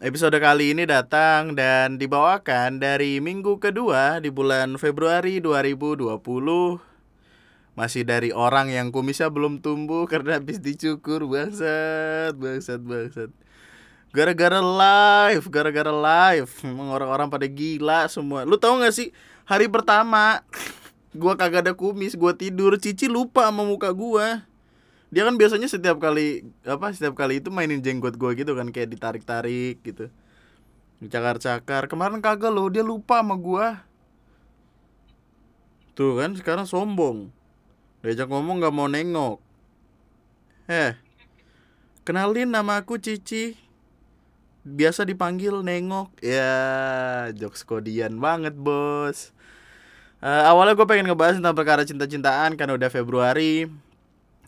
Episode kali ini datang dan dibawakan dari minggu kedua di bulan Februari 2020 Masih dari orang yang kumisnya belum tumbuh karena habis dicukur. Bangsat, bangsat, bangsat. Gara-gara live, gara-gara live. Orang-orang pada gila semua. Lu tau gak sih? Hari pertama Gua kagak ada kumis, gua tidur. Cici lupa sama muka gua dia kan biasanya setiap kali apa setiap kali itu mainin jenggot gue gitu kan kayak ditarik-tarik gitu. Dicakar-cakar. Kemarin kagak loh dia lupa sama gue tuh kan sekarang sombong. Diajak ngomong nggak mau nengok. Eh kenalin nama aku Cici. Biasa dipanggil nengok. Ya jokes kodian banget bos. Uh, awalnya gue pengen ngebahas tentang perkara cinta-cintaan karena udah Februari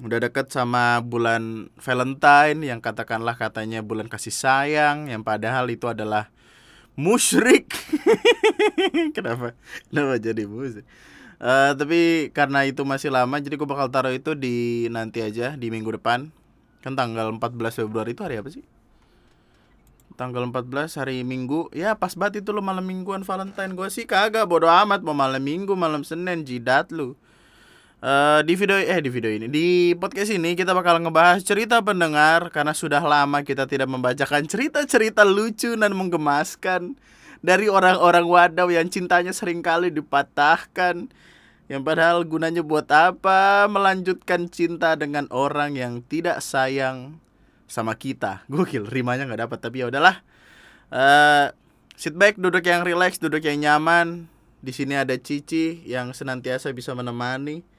udah deket sama bulan Valentine yang katakanlah katanya bulan kasih sayang yang padahal itu adalah musyrik. Kenapa? Kenapa jadi musyrik? Uh, tapi karena itu masih lama jadi gue bakal taruh itu di nanti aja di minggu depan. Kan tanggal 14 Februari itu hari apa sih? Tanggal 14 hari Minggu. Ya pas banget itu lo malam mingguan Valentine. Gue sih kagak bodo amat. Mau malam Minggu malam Senin jidat lu Uh, di video eh di video ini di podcast ini kita bakal ngebahas cerita pendengar karena sudah lama kita tidak membacakan cerita-cerita lucu dan menggemaskan dari orang-orang wadaw yang cintanya sering kali dipatahkan. Yang padahal gunanya buat apa? Melanjutkan cinta dengan orang yang tidak sayang sama kita. Gokil rimanya nggak dapat tapi ya udahlah. Uh, sit back duduk yang relax duduk yang nyaman. Di sini ada Cici yang senantiasa bisa menemani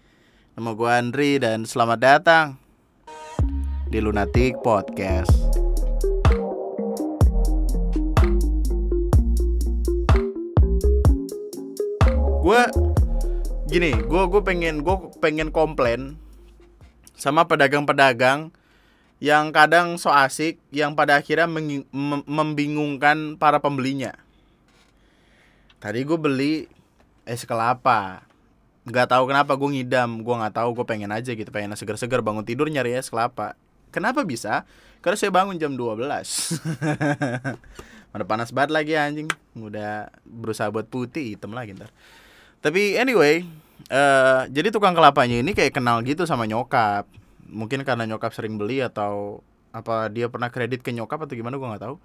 Nama gue Andri dan selamat datang di Lunatic Podcast. Gue gini, gue gue pengen gue pengen komplain sama pedagang-pedagang yang kadang so asik, yang pada akhirnya membingungkan para pembelinya. Tadi gue beli es kelapa, nggak tahu kenapa gue ngidam gue nggak tahu gue pengen aja gitu pengen seger-seger bangun tidur nyari es kelapa. Kenapa bisa? Karena saya bangun jam 12 mana panas banget lagi anjing. Udah berusaha buat putih hitam lagi ntar. Tapi anyway uh, jadi tukang kelapanya ini kayak kenal gitu sama nyokap. Mungkin karena nyokap sering beli atau apa dia pernah kredit ke nyokap atau gimana gue nggak tahu.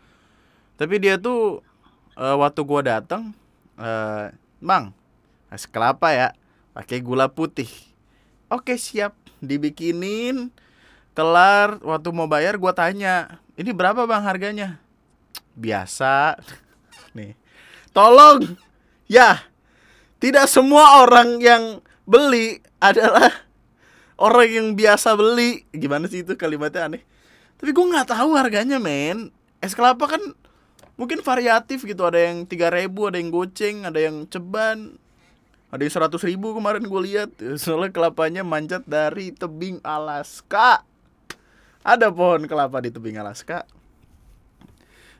Tapi dia tuh uh, waktu gue datang uh, bang es kelapa ya pakai gula putih. Oke siap. Dibikinin kelar waktu mau bayar gua tanya ini berapa bang harganya? Biasa. Nih. Tolong. Ya tidak semua orang yang beli adalah orang yang biasa beli. Gimana sih itu kalimatnya aneh? Tapi gue nggak tahu harganya men. Es kelapa kan mungkin variatif gitu. Ada yang tiga ribu ada yang goceng ada yang ceban ada yang seratus ribu kemarin gue lihat. Soalnya kelapanya manjat dari tebing Alaska. Ada pohon kelapa di tebing Alaska.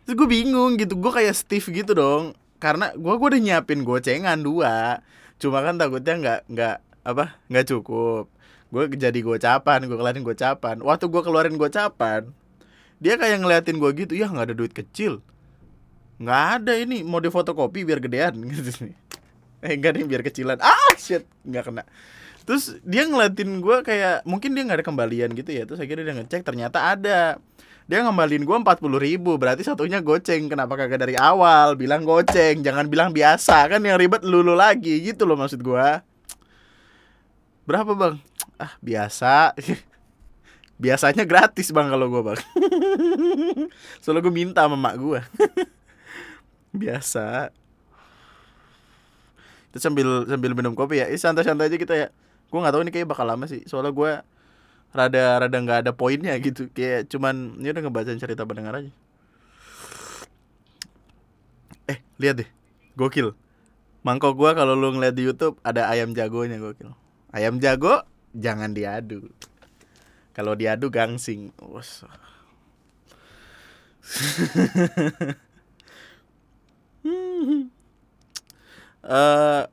Terus gue bingung gitu. Gue kayak Steve gitu dong. Karena gue gue udah nyiapin gocengan dua. Cuma kan takutnya nggak nggak apa nggak cukup. Gue jadi gocapan gue keluarin gocapan. Waktu gue keluarin gocapan dia kayak ngeliatin gue gitu ya nggak ada duit kecil. Nggak ada ini mau difotokopi biar gedean. Gitu eh enggak nih biar kecilan. Ah shit. Nggak kena. Terus dia ngeliatin gue kayak mungkin dia nggak ada kembalian gitu ya. Terus akhirnya dia ngecek ternyata ada. Dia ngembalin gue empat puluh ribu berarti satunya goceng. Kenapa kagak dari awal bilang goceng? Jangan bilang biasa kan yang ribet lulu lagi. Gitu loh maksud gue berapa bang? Ah biasa. Biasanya gratis bang kalau gue bang. Soalnya gue minta sama mak gue biasa terus sambil sambil minum kopi ya eh, santai-santai aja kita ya. Gue nggak tahu ini kayak bakal lama sih soalnya gue rada rada nggak ada poinnya gitu. Kayak cuman ini udah ngebaca cerita pendengar aja. Eh lihat deh gokil. Mangkok gue kalau lu ngeliat di YouTube ada ayam jagonya gokil. Ayam jago jangan diadu. Kalau diadu gangsing. Wos. uh,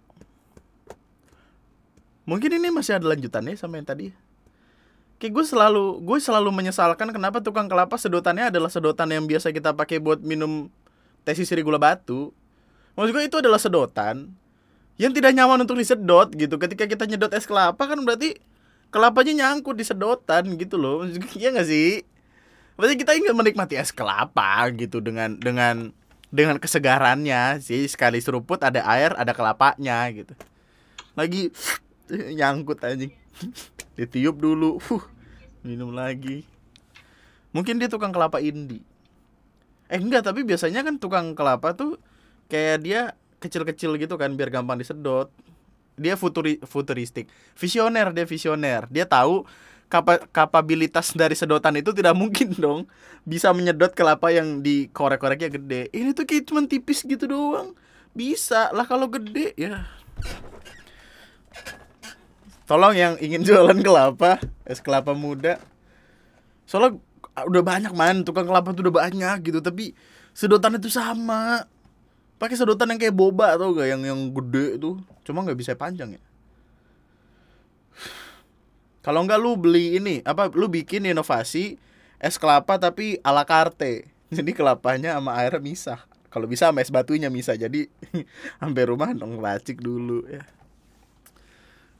mungkin ini masih ada lanjutannya sama yang tadi. Kayak gue selalu gue selalu menyesalkan kenapa tukang kelapa sedotannya adalah sedotan yang biasa kita pakai buat minum teh sisir gula batu. Maksud gue itu adalah sedotan yang tidak nyaman untuk disedot gitu. Ketika kita nyedot es kelapa kan berarti kelapanya nyangkut di sedotan gitu loh. Iya gak sih? Berarti kita ingin menikmati es kelapa gitu dengan dengan dengan kesegarannya. Sih sekali seruput ada air ada kelapanya gitu. Lagi nyangkut anjing. Ditiup dulu huh, minum lagi. Mungkin dia tukang kelapa indi. Eh enggak tapi biasanya kan tukang kelapa tuh kayak dia kecil-kecil gitu kan biar gampang disedot. Dia futuri futuristik. Visioner dia visioner. Dia tahu kapa kapabilitas dari sedotan itu tidak mungkin dong bisa menyedot kelapa yang dikorek-koreknya gede. Ini tuh kayak cuma tipis gitu doang. Bisa lah kalau gede ya. Tolong yang ingin jualan kelapa es kelapa muda. Soalnya udah banyak man. Tukang kelapa tuh udah banyak gitu tapi sedotan itu sama. Pakai sedotan yang kayak boba atau gak yang yang gede itu cuma nggak bisa panjang ya kalau nggak lu beli ini apa lu bikin inovasi es kelapa tapi ala carte. Jadi kelapanya sama air misah. Kalau bisa sama es batunya misah. Jadi sampai rumah dong racik dulu ya.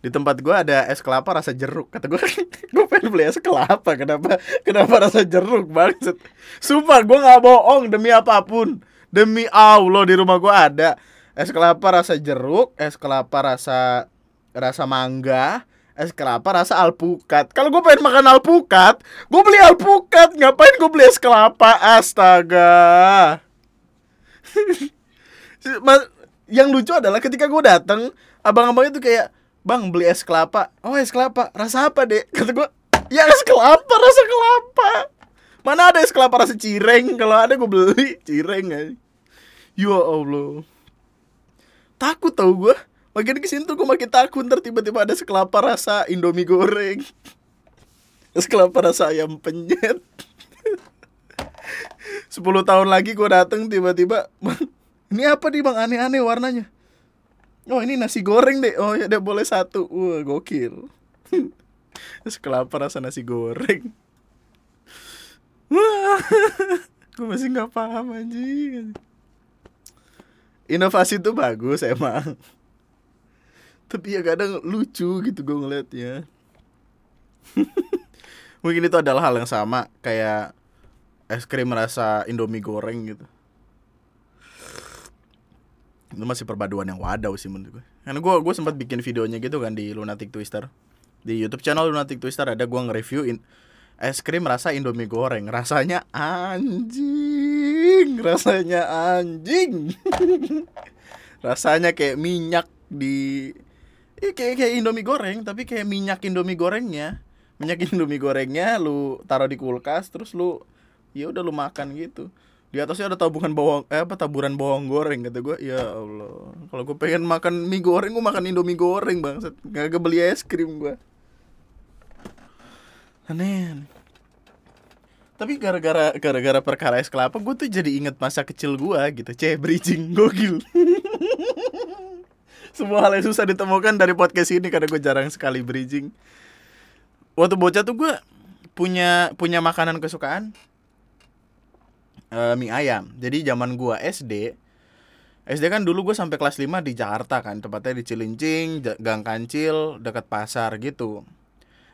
Di tempat gua ada es kelapa rasa jeruk kata gua. Gue pengen beli es kelapa. Kenapa kenapa rasa jeruk banget sumpah gua nggak bohong. Demi apa pun. Demi Allah di rumah gua ada. Es kelapa rasa jeruk, es kelapa rasa rasa mangga, es kelapa rasa alpukat. Kalau gue pengen makan alpukat, gue beli alpukat. Ngapain gue beli es kelapa? Astaga. yang lucu adalah ketika gue datang, abang-abang itu kayak, bang beli es kelapa. Oh es kelapa, rasa apa deh? Kata gue, ya es kelapa, rasa kelapa. Mana ada es kelapa rasa cireng? Kalau ada gue beli cireng aja. Ya Allah. Takut tau gue. Makin ke sini tuh gue makin takut ntar tiba-tiba ada sekelapa rasa Indomie goreng. Sekelapa rasa ayam penyet. 10 tahun lagi gue dateng tiba-tiba ini apa nih bang? Aneh-aneh warnanya. Oh ini nasi goreng deh oh ya deh boleh satu. Wah gokil. Sekelapa rasa nasi goreng. Wah gue masih nggak paham anjing. Inovasi itu bagus emang tapi ya kadang lucu gitu gue ngeliatnya. Mungkin itu adalah hal yang sama kayak es krim rasa indomie goreng gitu. Itu masih perpaduan yang wadaw sih menurut gue karena gue gue sempat bikin videonya gitu kan di lunatic twister. Di YouTube channel lunatic twister ada gue nge-review es krim rasa indomie goreng. Rasanya anjing rasanya anjing. Rasanya kayak minyak di eh, kayak kayak indomie goreng tapi kayak minyak indomie gorengnya. Minyak indomie gorengnya lu taruh di kulkas terus lu ya udah lu makan gitu. Di atasnya ada tabungan bawang eh apa taburan bawang goreng kata gue ya allah kalau gue pengen makan mie goreng gue makan indomie goreng bang gak beli es krim gue aneh tapi gara-gara gara-gara perkara es kelapa gue tuh jadi inget masa kecil gue gitu. Ceh bridging gokil semua hal yang susah ditemukan dari podcast ini karena gue jarang sekali bridging. Waktu bocah tuh gue punya punya makanan kesukaan uh, mie ayam. Jadi zaman gue SD SD kan dulu gue sampai kelas 5 di Jakarta kan tempatnya di Cilincing Gang Kancil dekat pasar gitu.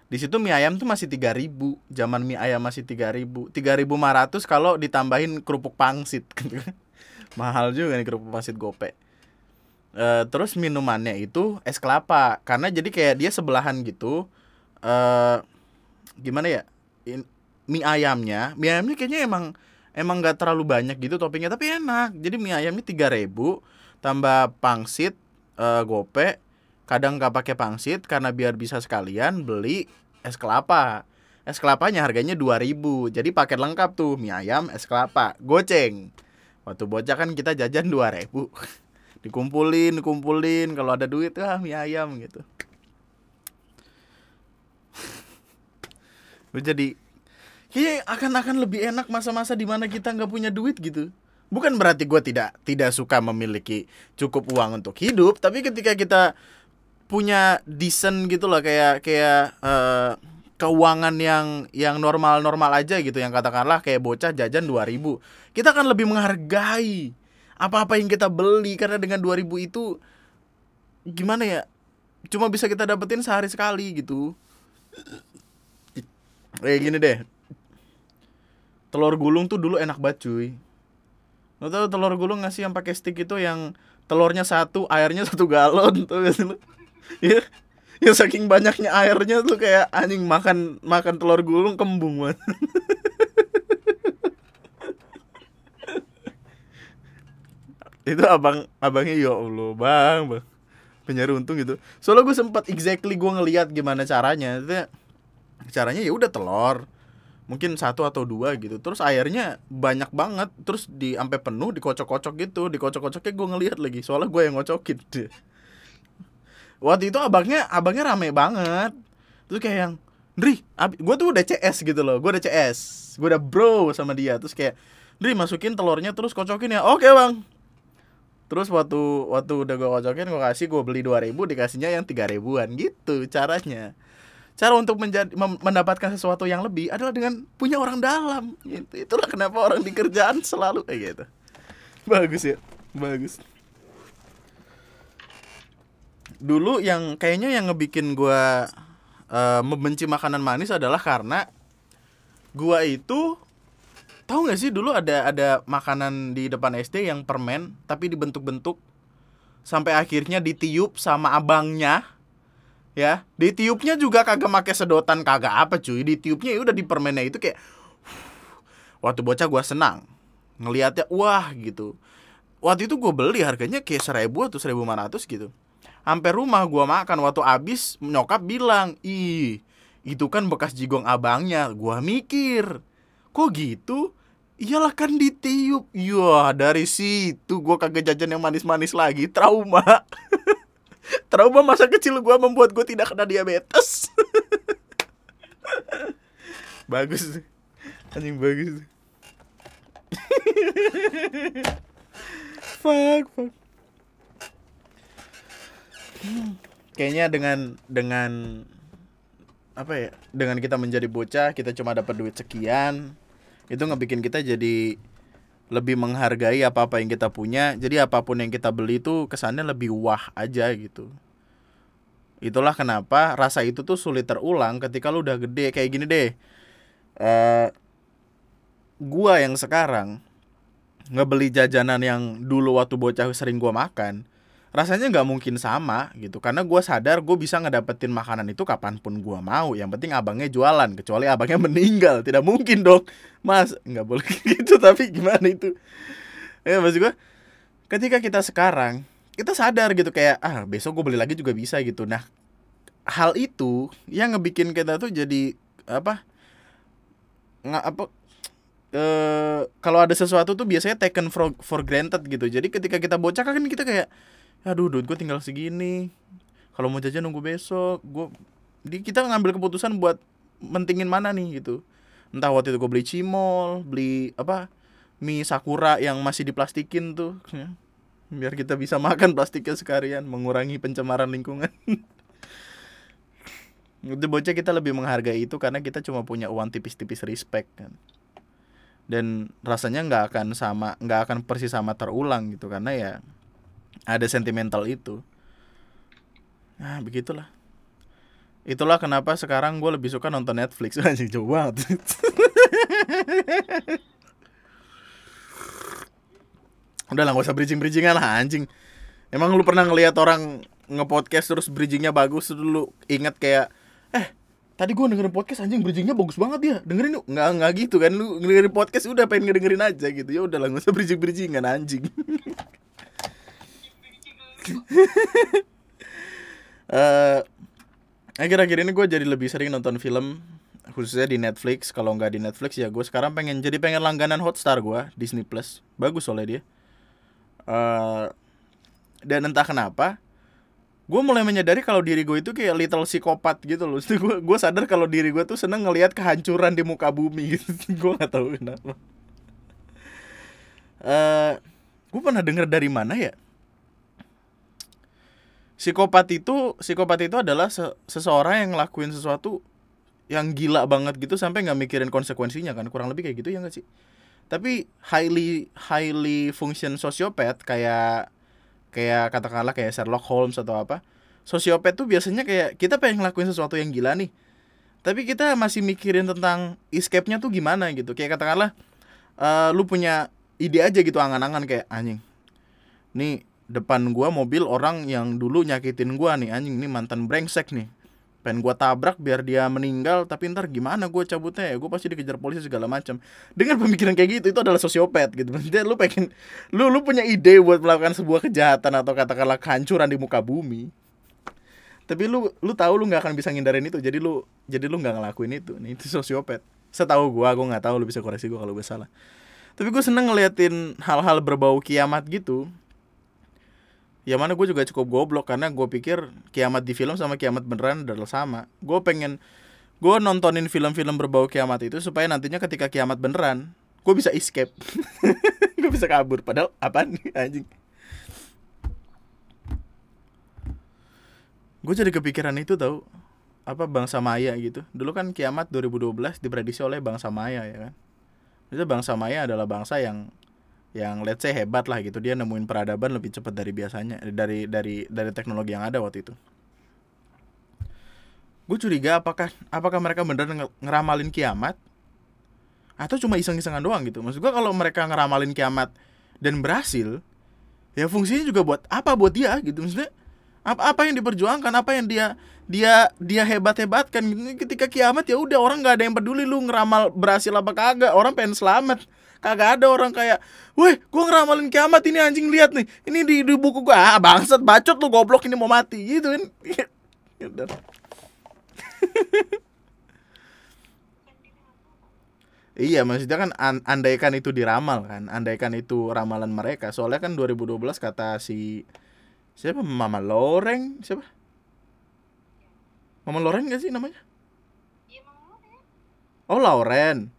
Di situ mie ayam tuh masih 3000 zaman mie ayam masih 3000 3500 kalau ditambahin kerupuk pangsit mahal juga nih kerupuk pangsit gope Uh, terus minumannya itu es kelapa. Karena jadi kayak dia sebelahan gitu uh, gimana ya In, mie ayamnya. Mie ayamnya kayaknya emang emang nggak terlalu banyak gitu toppingnya tapi enak. Jadi mie ayamnya tiga ribu tambah pangsit uh, gope. Kadang nggak pakai pangsit karena biar bisa sekalian beli es kelapa. Es kelapanya harganya dua ribu. Jadi paket lengkap tuh mie ayam es kelapa. Goceng. Waktu bocah kan kita jajan dua ribu dikumpulin kumpulin kalau ada duit ah mie ayam gitu. Jadi kayak akan akan lebih enak masa-masa di mana kita nggak punya duit gitu. Bukan berarti gue tidak tidak suka memiliki cukup uang untuk hidup tapi ketika kita punya decent gitu loh kayak kayak uh, keuangan yang yang normal-normal aja gitu yang katakanlah kayak bocah jajan 2000 kita akan lebih menghargai apa-apa yang kita beli karena dengan 2000 itu gimana ya? Cuma bisa kita dapetin sehari sekali gitu. Kayak gini deh. Telur gulung tuh dulu enak banget cuy. Lo tau telur gulung ngasih yang pakai stick itu yang telurnya satu airnya satu galon tuh lu ya yang saking banyaknya airnya tuh kayak anjing makan makan telur gulung kembung banget itu abang abangnya ya allah bang bang. Penyari untung gitu. Soalnya gue sempat exactly gue ngeliat gimana caranya. Itu caranya ya udah telur mungkin satu atau dua gitu. Terus airnya banyak banget. Terus di sampai penuh dikocok-kocok gitu. Dikocok-kocoknya gue ngeliat lagi. Soalnya gue yang ngocokin deh waktu itu abangnya abangnya rame banget. Terus kayak yang Dri, gue tuh udah CS gitu loh, gue udah CS, gue udah bro sama dia, terus kayak, Dri masukin telurnya terus kocokin ya, oke bang, Terus waktu waktu udah gue kocokin gue kasih gue beli dua ribu dikasihnya yang tiga ribuan gitu caranya. Cara untuk menjadi mendapatkan sesuatu yang lebih adalah dengan punya orang dalam. Gitu. Itulah kenapa orang di kerjaan selalu kayak gitu. Bagus ya, bagus. Dulu yang kayaknya yang ngebikin gue uh, membenci makanan manis adalah karena gue itu Tahu nggak sih dulu ada ada makanan di depan SD yang permen tapi dibentuk-bentuk sampai akhirnya ditiup sama abangnya ya. Ditiupnya juga kagak make sedotan kagak apa cuy. Ditiupnya ya udah di permennya itu kayak waktu bocah gue senang ngelihatnya wah gitu. Waktu itu gue beli harganya kayak seribu atau seribu lima ratus gitu. Sampai rumah gue makan waktu abis nyokap bilang ih itu kan bekas jigong abangnya. Gue mikir kok gitu Iyalah kan ditiup. Iya, dari situ gua kagak jajan yang manis-manis lagi, trauma. trauma masa kecil gua membuat gua tidak kena diabetes. bagus. Anjing bagus. fuck, fuck. Hmm, kayaknya dengan dengan apa ya? Dengan kita menjadi bocah, kita cuma dapat duit sekian, itu ngebikin kita jadi lebih menghargai apa-apa yang kita punya. Jadi apa pun yang kita beli itu kesannya lebih wah aja gitu. Itulah kenapa rasa itu tuh sulit terulang ketika lu udah gede. Kayak gini deh. Uh, gua yang sekarang ngebeli jajanan yang dulu waktu bocah sering gua makan rasanya nggak mungkin sama gitu. Karena gue sadar gue bisa ngedapetin makanan itu kapan pun gue mau. Yang penting abangnya jualan kecuali abangnya meninggal. Tidak mungkin dong. Mas nggak boleh gitu tapi gimana itu? Ya maksud gue ketika kita sekarang kita sadar gitu kayak ah besok gue beli lagi juga bisa gitu. Nah hal itu yang ngebikin kita tuh jadi apa nggak apa eh kalau ada sesuatu tuh biasanya taken for, for granted gitu. Jadi ketika kita bocah kan kita kayak aduh duit gue tinggal segini. Kalau mau jajan nunggu besok. Gue di kita ngambil keputusan buat mentingin mana nih gitu. Entah waktu itu gue beli cimol beli apa mie sakura yang masih diplastikin tuh ya. biar kita bisa makan plastiknya sekalian mengurangi pencemaran lingkungan. Itu bocah kita lebih menghargai itu karena kita cuma punya uang tipis-tipis respect kan. Dan rasanya nggak akan sama nggak akan persis sama terulang gitu karena ya ada sentimental itu. Nah begitulah. Itulah kenapa sekarang gue lebih suka nonton Netflix. Anjing jauh banget. Udah lah gak usah bridging bridgingan lah anjing. Emang lu pernah ngelihat orang ngepodcast terus bridgingnya bagus dulu inget kayak eh tadi gue dengerin podcast anjing bridgingnya bagus banget ya. Dengerin yuk. Nggak nggak gitu kan. Lu dengerin podcast udah pengen ngedengerin aja gitu. Ya udah lah gak usah bridging bridgingan anjing uh, akhir-akhir ini gue jadi lebih sering nonton film khususnya di Netflix. Kalau nggak di Netflix ya gue sekarang pengen jadi pengen langganan Hotstar gue Disney Plus. Bagus soalnya dia. Uh, dan entah kenapa gue mulai menyadari kalau diri gue itu kayak little psikopat gitu loh. Gue gue sadar kalau diri gue tuh seneng ngelihat kehancuran di muka bumi gitu. Gue nggak tahu kenapa. Uh, gue pernah denger dari mana ya psikopat itu psikopat itu adalah se seseorang yang ngelakuin sesuatu yang gila banget gitu sampai nggak mikirin konsekuensinya kan. Kurang lebih kayak gitu ya nggak sih? Tapi highly highly function sosiopat kayak kayak katakanlah kayak Sherlock Holmes atau apa sosiopat tuh biasanya kayak kita pengen ngelakuin sesuatu yang gila nih tapi kita masih mikirin tentang escape-nya tuh gimana gitu. Kayak katakanlah uh, lu punya ide aja gitu angan-angan kayak anjing nih depan gua mobil orang yang dulu nyakitin gua nih anjing nih mantan brengsek nih. Pengen gue tabrak biar dia meninggal tapi ntar gimana gue cabutnya ya? Gue pasti dikejar polisi segala macam. Dengan pemikiran kayak gitu itu adalah sosiopat gitu. Maksudnya lu pengen lu lu punya ide buat melakukan sebuah kejahatan atau katakanlah kehancuran di muka bumi. Tapi lu lu tahu lu nggak akan bisa ngindarin itu. Jadi lu jadi lu nggak ngelakuin itu. Nih itu sosiopat setahu gue gue nggak tahu lu bisa koreksi gue kalau gue salah. Tapi gue seneng ngeliatin hal-hal berbau kiamat gitu ya mana gue juga cukup goblok karena gue pikir kiamat di film sama kiamat beneran adalah sama. Gue pengen gue nontonin film-film berbau kiamat itu supaya nantinya ketika kiamat beneran gue bisa escape. Gue bisa kabur padahal apa nih anjing? Gue jadi kepikiran itu tau apa bangsa Maya gitu. Dulu kan kiamat 2012 diprediksi oleh bangsa Maya ya kan? Itu bangsa Maya adalah bangsa yang yang let's say hebat lah gitu dia nemuin peradaban lebih cepat dari biasanya dari dari dari teknologi yang ada waktu itu. Gue curiga apakah apakah mereka beneran ngeramalin kiamat atau cuma iseng-isengan doang gitu. Maksud gue kalau mereka ngeramalin kiamat dan berhasil ya fungsinya juga buat apa? Buat dia gitu. Maksudnya apa apa yang diperjuangkan apa yang dia dia dia hebat hebatkan ketika kiamat ya udah orang nggak ada yang peduli lu ngeramal berhasil apa kagak. Orang pengen selamat kagak ada orang kayak weh gue ngeramalin kiamat ini anjing lihat nih. Ini di, di buku gue ah bangsat bacot lu goblok ini mau mati. Gitu kan. Iya maksudnya kan an andaikan itu diramal kan Andaikan itu ramalan mereka. Soalnya kan 2012 kata si Siapa? Mama Loreng Siapa? Mama Loren gak sih namanya? Iya Oh Lauren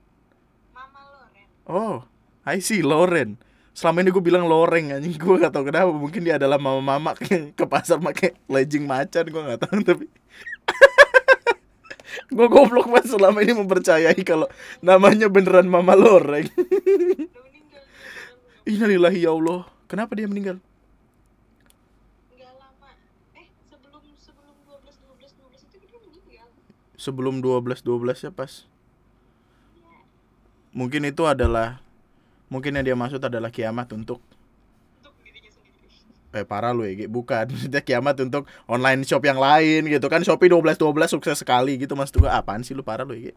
Oh, I see Loren. Selama ini gue bilang loreng anjing gue gak tau kenapa mungkin dia adalah mama-mama ke, ke pasar pakai legging macan gue gak tahu tapi gue goblok banget selama ini mempercayai kalau namanya beneran mama loreng. Innalillahi ya Allah. Kenapa dia meninggal? Sebelum 12 12 ya pas mungkin itu adalah mungkin yang dia maksud adalah kiamat untuk eh parah lu ya bukan. Maksudnya kiamat untuk online shop yang lain gitu kan. Shopee 12 12 sukses sekali gitu mas. Tuh apaan sih lu? Parah lu ya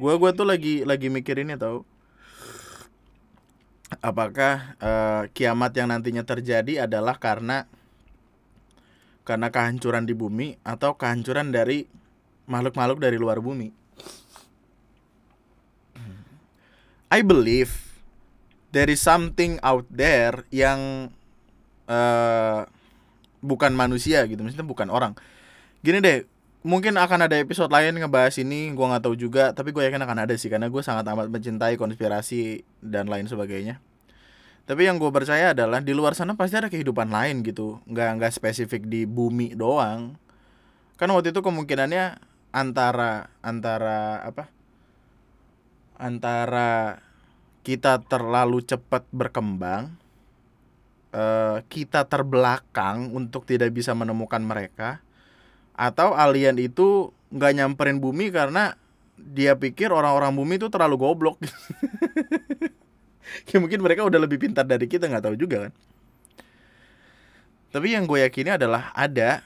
gua gua tuh lagi lagi mikirin ya tau. Apakah uh, kiamat yang nantinya terjadi adalah karena karena kehancuran di bumi atau kehancuran dari makhluk-makhluk dari luar bumi. I believe there is something out there yang uh, bukan manusia gitu, maksudnya bukan orang. Gini deh, mungkin akan ada episode lain ngebahas ini, gua nggak tahu juga, tapi gue yakin akan ada sih karena gue sangat amat mencintai konspirasi dan lain sebagainya tapi yang gue percaya adalah di luar sana pasti ada kehidupan lain gitu. Nggak nggak spesifik di bumi doang. Kan waktu itu kemungkinannya antara antara apa? Antara kita terlalu cepat berkembang uh, kita terbelakang untuk tidak bisa menemukan mereka atau alien itu nggak nyamperin bumi karena dia pikir orang-orang bumi itu terlalu goblok ya mungkin mereka udah lebih pintar dari kita nggak tahu juga kan? Tapi yang gue yakini adalah ada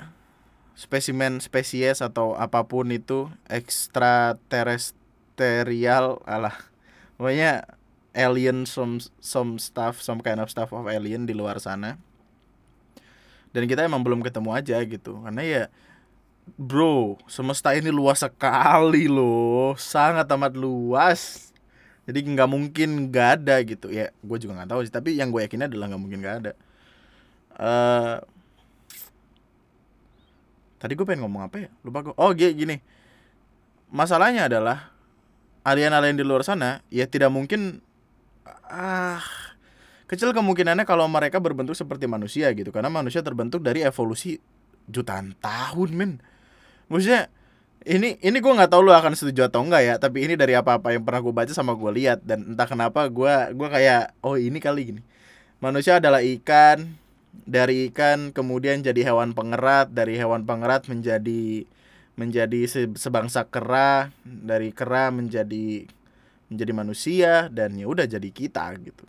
spesimen spesies atau apa pun itu ekstraterestrial alah pokoknya alien some some stuff some kind of stuff of alien di luar sana. Dan kita emang belum ketemu aja gitu. Karena ya bro semesta ini luas sekali loh. Sangat amat luas jadi nggak mungkin nggak ada gitu. Ya gue juga nggak tahu sih. Tapi yang gue yakin adalah nggak mungkin nggak ada. Uh, tadi gue pengen ngomong apa ya? Lupa gue oh gini. Masalahnya adalah alien-alien di luar sana ya tidak mungkin ah kecil kemungkinannya kalau mereka berbentuk seperti manusia gitu. Karena manusia terbentuk dari evolusi jutaan tahun men. Maksudnya ini ini gue nggak tahu lu akan setuju atau enggak ya tapi ini dari apa-apa yang pernah gue baca sama gue lihat dan entah kenapa gue gue kayak oh ini kali gini. Manusia adalah ikan dari ikan kemudian jadi hewan pengerat dari hewan pengerat menjadi menjadi sebangsa kera dari kera menjadi menjadi manusia dan ya udah jadi kita gitu.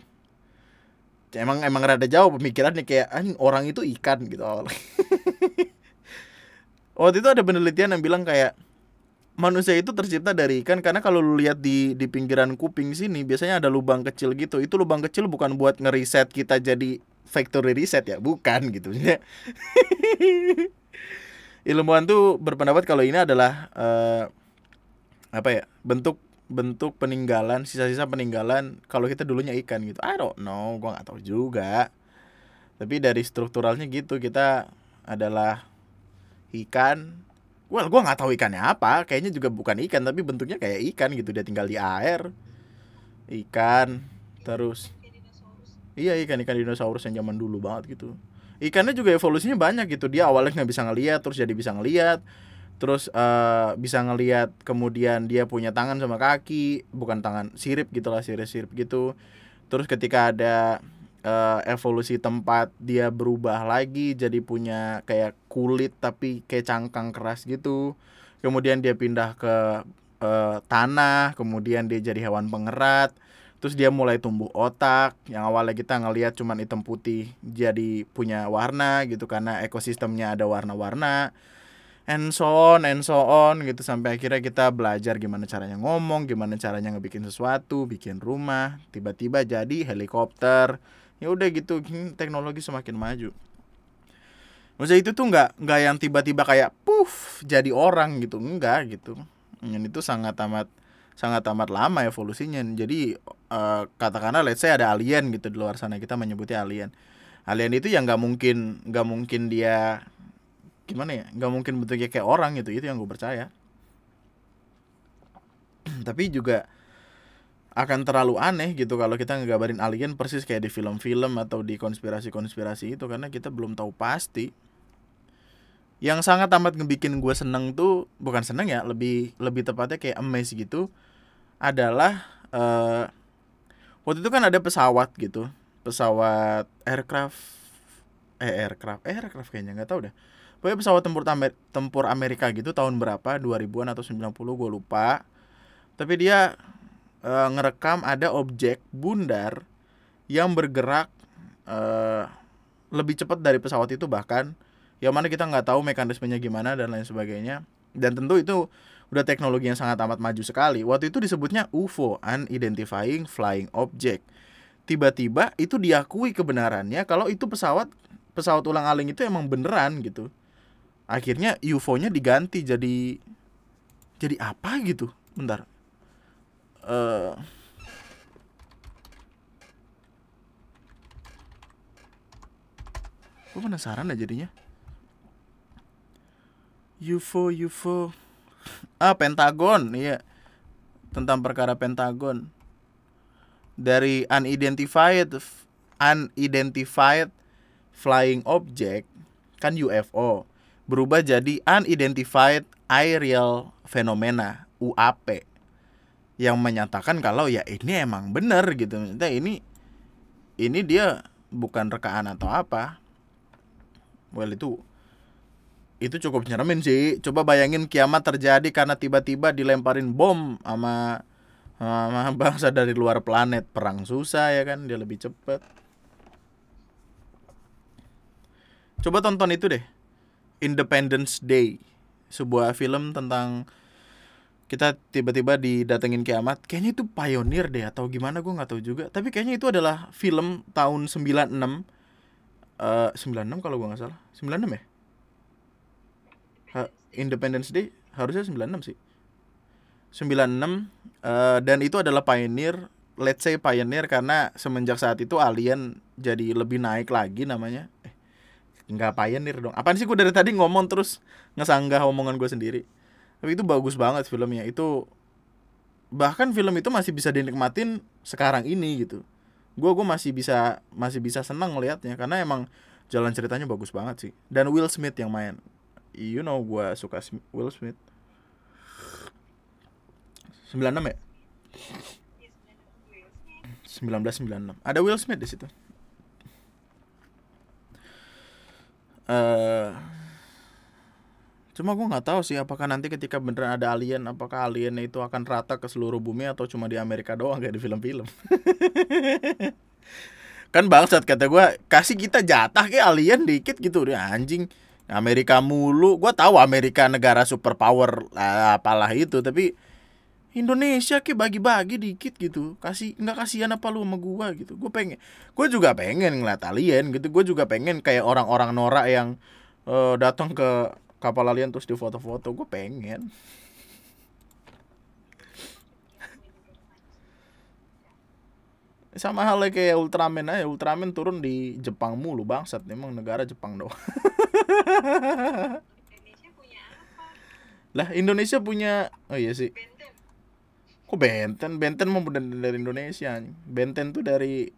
Emang emang rada jauh pemikirannya kayak orang itu ikan gitu waktu itu ada penelitian yang bilang kayak manusia itu tercipta dari ikan karena kalau lu lihat di di pinggiran kuping sini biasanya ada lubang kecil gitu. Itu lubang kecil bukan buat ngeriset kita jadi factory reset ya, bukan gitu. Ilmuwan tuh berpendapat kalau ini adalah uh, apa ya? bentuk bentuk peninggalan, sisa-sisa peninggalan kalau kita dulunya ikan gitu. I don't know, gua nggak tahu juga. Tapi dari strukturalnya gitu, kita adalah ikan Well, gue nggak tahu ikannya apa. Kayaknya juga bukan ikan, tapi bentuknya kayak ikan gitu. Dia tinggal di air. Ikan, terus. Iya ikan ikan dinosaurus yang zaman dulu banget gitu. Ikannya juga evolusinya banyak gitu. Dia awalnya nggak bisa ngeliat, terus jadi bisa ngeliat. Terus uh, bisa ngeliat, kemudian dia punya tangan sama kaki, bukan tangan sirip gitulah sirip-sirip gitu. Terus ketika ada uh, evolusi tempat dia berubah lagi jadi punya kayak kulit tapi kayak cangkang keras gitu. Kemudian dia pindah ke uh, tanah kemudian dia jadi hewan pengerat. Terus dia mulai tumbuh otak. Yang awalnya kita ngelihat cuman hitam putih jadi punya warna gitu karena ekosistemnya ada warna-warna. And so on and so on gitu sampai akhirnya kita belajar gimana caranya ngomong gimana caranya ngebikin sesuatu bikin rumah. Tiba-tiba jadi helikopter ya udah gitu teknologi semakin maju. Maksudnya itu tuh nggak nggak yang tiba-tiba kayak puff jadi orang gitu. Enggak gitu. Dan itu sangat amat sangat amat lama evolusinya. Jadi uh, katakanlah let's say ada alien gitu di luar sana kita menyebutnya alien. Alien itu yang nggak mungkin nggak mungkin dia gimana ya nggak mungkin bentuknya kayak orang gitu. Itu yang gue percaya. Tapi juga akan terlalu aneh gitu kalau kita ngegabarin alien persis kayak di film-film atau di konspirasi-konspirasi itu karena kita belum tahu pasti. Yang sangat amat ngebikin gue seneng tuh bukan seneng ya, lebih lebih tepatnya kayak amazed gitu adalah uh, waktu itu kan ada pesawat gitu, pesawat aircraft eh aircraft eh aircraft kayaknya nggak tahu deh. Pokoknya pesawat tempur Amer tempur Amerika gitu tahun berapa 2000-an atau 90 gue lupa. Tapi dia e, ngerekam ada objek bundar yang bergerak e, lebih cepat dari pesawat itu bahkan yang mana kita nggak tahu mekanismenya gimana dan lain sebagainya. Dan tentu itu udah teknologi yang sangat amat maju sekali. Waktu itu disebutnya UFO unidentified flying object. Tiba-tiba itu diakui kebenarannya kalau itu pesawat pesawat ulang aling itu emang beneran gitu. Akhirnya UFO-nya diganti jadi jadi apa gitu? Bentar uh, gue penasaran aja jadinya. UFO UFO. Ah Pentagon iya. Tentang perkara Pentagon. Dari unidentified unidentified flying object kan UFO berubah jadi unidentified aerial phenomena UAP yang menyatakan kalau ya ini emang bener gitu. Nah, ini ini dia bukan rekaan atau apa. Well itu itu cukup nyeremin sih. Coba bayangin kiamat terjadi karena tiba-tiba dilemparin bom sama sama bangsa dari luar planet perang susah ya kan dia lebih cepet. Coba tonton itu deh. Independence Day. Sebuah film tentang kita tiba-tiba didatengin kiamat kayaknya itu pionir deh atau gimana gue nggak tahu juga. Tapi kayaknya itu adalah film tahun 96 uh, 96 kalau gue nggak salah. 96 ya? Ha, Independence Day harusnya 96 sih. 96 uh, dan itu adalah pioneer let's say pioneer karena semenjak saat itu alien jadi lebih naik lagi namanya. Eh nggak pioneer dong. Apaan sih gue dari tadi ngomong terus ngesanggah omongan gue sendiri tapi itu bagus banget filmnya. Itu bahkan film itu masih bisa dinikmatin sekarang ini gitu. Gue gue masih bisa masih bisa senang ngelihatnya karena emang jalan ceritanya bagus banget sih. Dan Will Smith yang main. You know gue suka Will Smith. 96 ya? 1996 ada Will Smith di situ. Uh, cuma gue nggak tahu sih apakah nanti ketika beneran ada alien apakah alien itu akan rata ke seluruh bumi atau cuma di Amerika doang kayak di film-film. Kan bangsat kata gue kasih kita jatah kayak alien dikit gitu. Deh anjing Amerika mulu. Gue tahu Amerika negara superpower apalah itu tapi Indonesia ke bagi-bagi dikit gitu. Kasih nggak kasihan apa lu sama gua gitu. Gue pengen gue juga pengen ngeliat alien gitu. Gue juga pengen kayak orang-orang norak yang uh, datang ke kapal alien terus di foto-foto gue pengen. Sama halnya kayak Ultraman aja Ultraman turun di Jepang mulu bangsat. Emang negara Jepang doang. Indonesia punya apa? Lah Indonesia punya oh iya sih. Kok Benten? Benten mau dari Indonesia. Benten tuh dari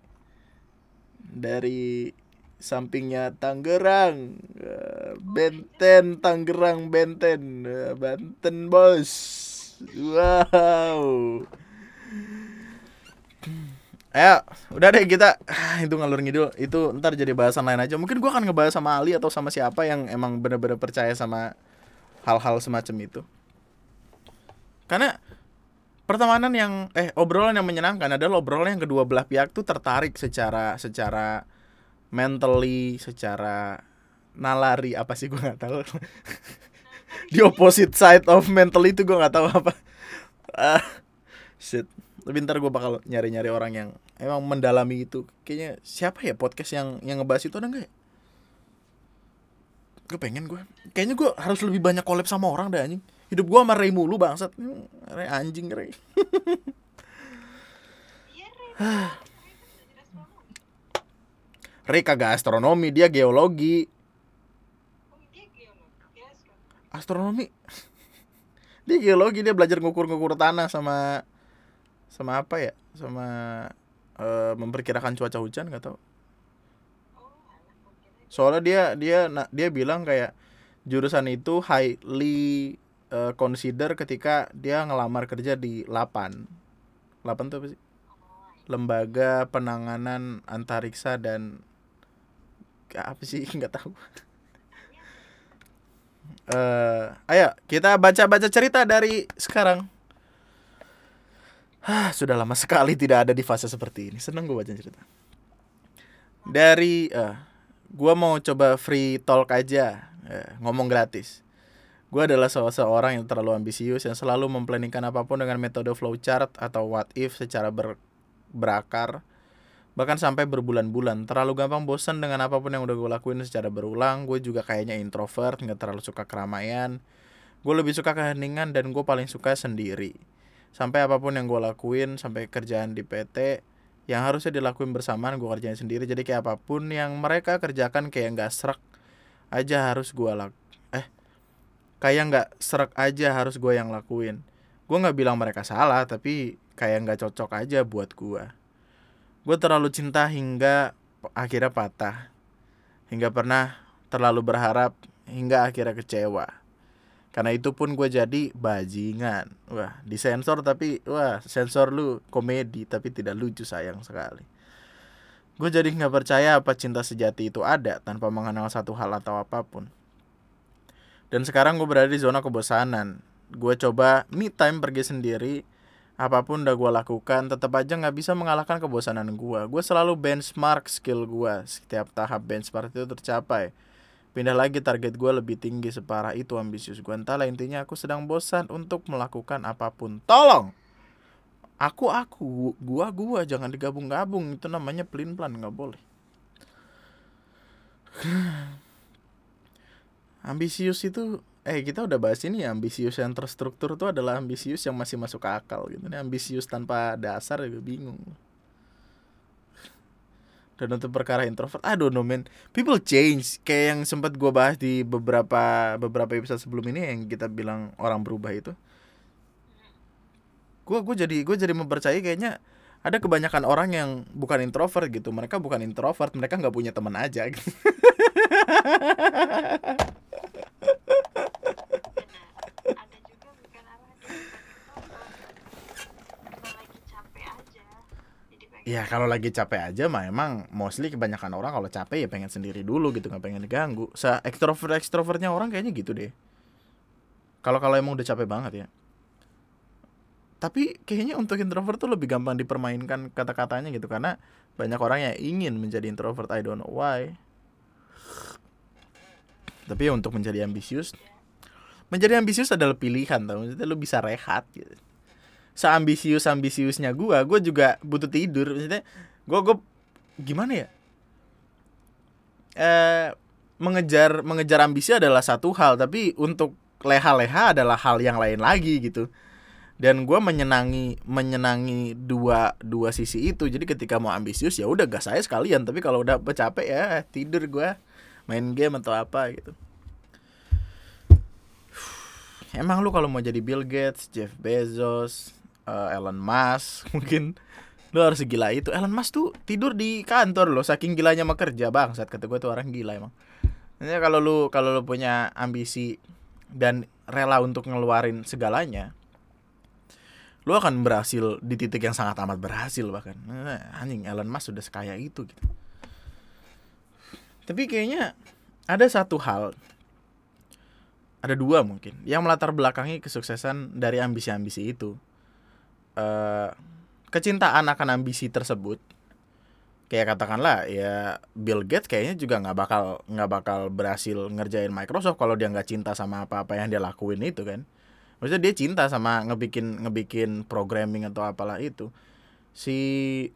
dari sampingnya Tangerang. Eh, Benten Tangerang Benten. Eh, Banten bos. Wow. Ayo, udah deh kita ah, itu ngalur ngidul itu ntar jadi bahasan lain aja. Mungkin gua akan ngebahas sama Ali atau sama siapa yang emang bener-bener percaya sama hal-hal semacam itu. Karena pertemanan yang eh obrolan yang menyenangkan adalah obrolan yang kedua belah pihak tuh tertarik secara secara mentally secara nalari apa sih gue nggak tahu. Di opposite side of mentally itu gue nggak tahu apa. Uh, shit. Lebih ntar gue bakal nyari-nyari orang yang emang mendalami itu. Kayaknya siapa ya podcast yang yang ngebahas itu ada nggak ya? Gue pengen gue kayaknya gue harus lebih banyak collab sama orang deh anjing. Hidup gua sama Ray mulu bangsat. Ray anjing Ray Ray kagak astronomi dia geologi. Astronomi. Dia geologi dia belajar ngukur-ngukur tanah sama sama apa ya? Sama uh, memperkirakan cuaca hujan nggak tahu. Soalnya dia dia dia bilang kayak jurusan itu highly uh, consider ketika dia ngelamar kerja di Lapan. Lapan tuh apa sih? Lembaga Penanganan Antariksa dan apa sih nggak tahu. uh, ayo kita baca-baca cerita dari sekarang. Hah, sudah lama sekali tidak ada di fase seperti ini. Seneng gue baca cerita. Dari, uh, gue mau coba free talk aja, uh, ngomong gratis Gue adalah seorang yang terlalu ambisius yang selalu memplanningkan apa pun dengan metode flowchart atau what if secara ber berakar bahkan sampai berbulan-bulan terlalu gampang bosan dengan apa pun yang udah gue lakuin secara berulang. Gue juga kayaknya introvert nggak terlalu suka keramaian. Gue lebih suka keheningan dan gue paling suka sendiri. Sampai apa pun yang gue lakuin sampai kerjaan di PT yang harusnya dilakuin bersamaan gue kerjain sendiri. Jadi kayak apa pun yang mereka kerjakan kayak nggak serak aja harus gue lakuin kayak nggak serak aja harus gue yang lakuin. Gue nggak bilang mereka salah tapi kayak nggak cocok aja buat gue gue terlalu cinta hingga akhirnya patah. Hingga pernah terlalu berharap hingga akhirnya kecewa. Karena itu pun gue jadi bajingan. Wah disensor tapi wah sensor lu komedi tapi tidak lucu sayang sekali. Gue jadi nggak percaya apa cinta sejati itu ada tanpa mengenal satu hal atau apa pun. Dan sekarang gue berada di zona kebosanan. Gue coba me time pergi sendiri apa pun udah gue lakukan tetap aja nggak bisa mengalahkan kebosanan gue gue selalu benchmark skill gue setiap tahap benchmark itu tercapai. Pindah lagi target gue lebih tinggi separah itu ambisius gue entahlah intinya aku sedang bosan untuk melakukan apa pun. Tolong! Aku aku gua gua jangan digabung-gabung. Itu namanya pelin plan nggak boleh. Ambisius itu eh kita udah bahas ini ya ambisius yang terstruktur itu adalah ambisius yang masih masuk akal gitu. Nih ambisius tanpa dasar juga bingung. Dan untuk perkara introvert aduh no man people change. Kayak yang sempat gue bahas di beberapa beberapa episode sebelum ini yang kita bilang orang berubah itu. Gue gue jadi gue jadi mempercayai kayaknya ada kebanyakan orang yang bukan introvert gitu. Mereka bukan introvert mereka nggak punya teman aja. gitu. Benar. Ada juga bukan apa dia bukan introvert. Cuma lagi capek aja. Jadi pengen ya kalau lagi capek aja mah emang mostly kebanyakan orang kalau capek ya pengen sendiri dulu gitu nggak pengen diganggu. Se ekstrovert ekstrovertnya orang kayaknya gitu deh. Kalau kalau emang udah capek banget ya. Tapi kayaknya untuk introvert tuh lebih gampang dipermainkan kata-katanya gitu karena banyak orang yang ingin menjadi introvert I don't know why. Tapi ya untuk menjadi ambisius menjadi ambisius adalah pilihan tau maksudnya lu bisa rehat gitu seambisius ambisiusnya gua gua juga butuh tidur. Maksudnya gua gua gimana ya? Eh mengejar mengejar ambisi adalah satu hal tapi untuk leha-leha adalah hal yang lain lagi gitu. Dan gua menyenangi menyenangi dua dua sisi itu. Jadi ketika mau ambisius ya udah gas saya sekalian. Tapi kalau udah capek ya tidur gua main game atau apa gitu. Emang lu kalau mau jadi Bill Gates Jeff Bezos eh, Elon Musk mungkin. Lu harus segila itu. Elon Musk tuh tidur di kantor loh saking gilanya sama kerja bang. Saat kata gue tuh orang gila emang. Maksudnya kalau lu kalau lu punya ambisi dan rela untuk ngeluarin segalanya lu akan berhasil di titik yang sangat amat berhasil bahkan. Anjing Elon Musk sudah sekaya itu gitu. Tapi kayaknya ada satu hal ada dua mungkin yang melatar belakangi kesuksesan dari ambisi-ambisi itu eh kecintaan akan ambisi tersebut. Kayak katakanlah ya Bill Gates kayaknya juga nggak bakal nggak bakal berhasil ngerjain Microsoft kalau dia nggak cinta sama apa-apa yang dia lakuin itu kan? Maksudnya dia cinta sama ngebikin ngebikin programming atau apalah itu. Si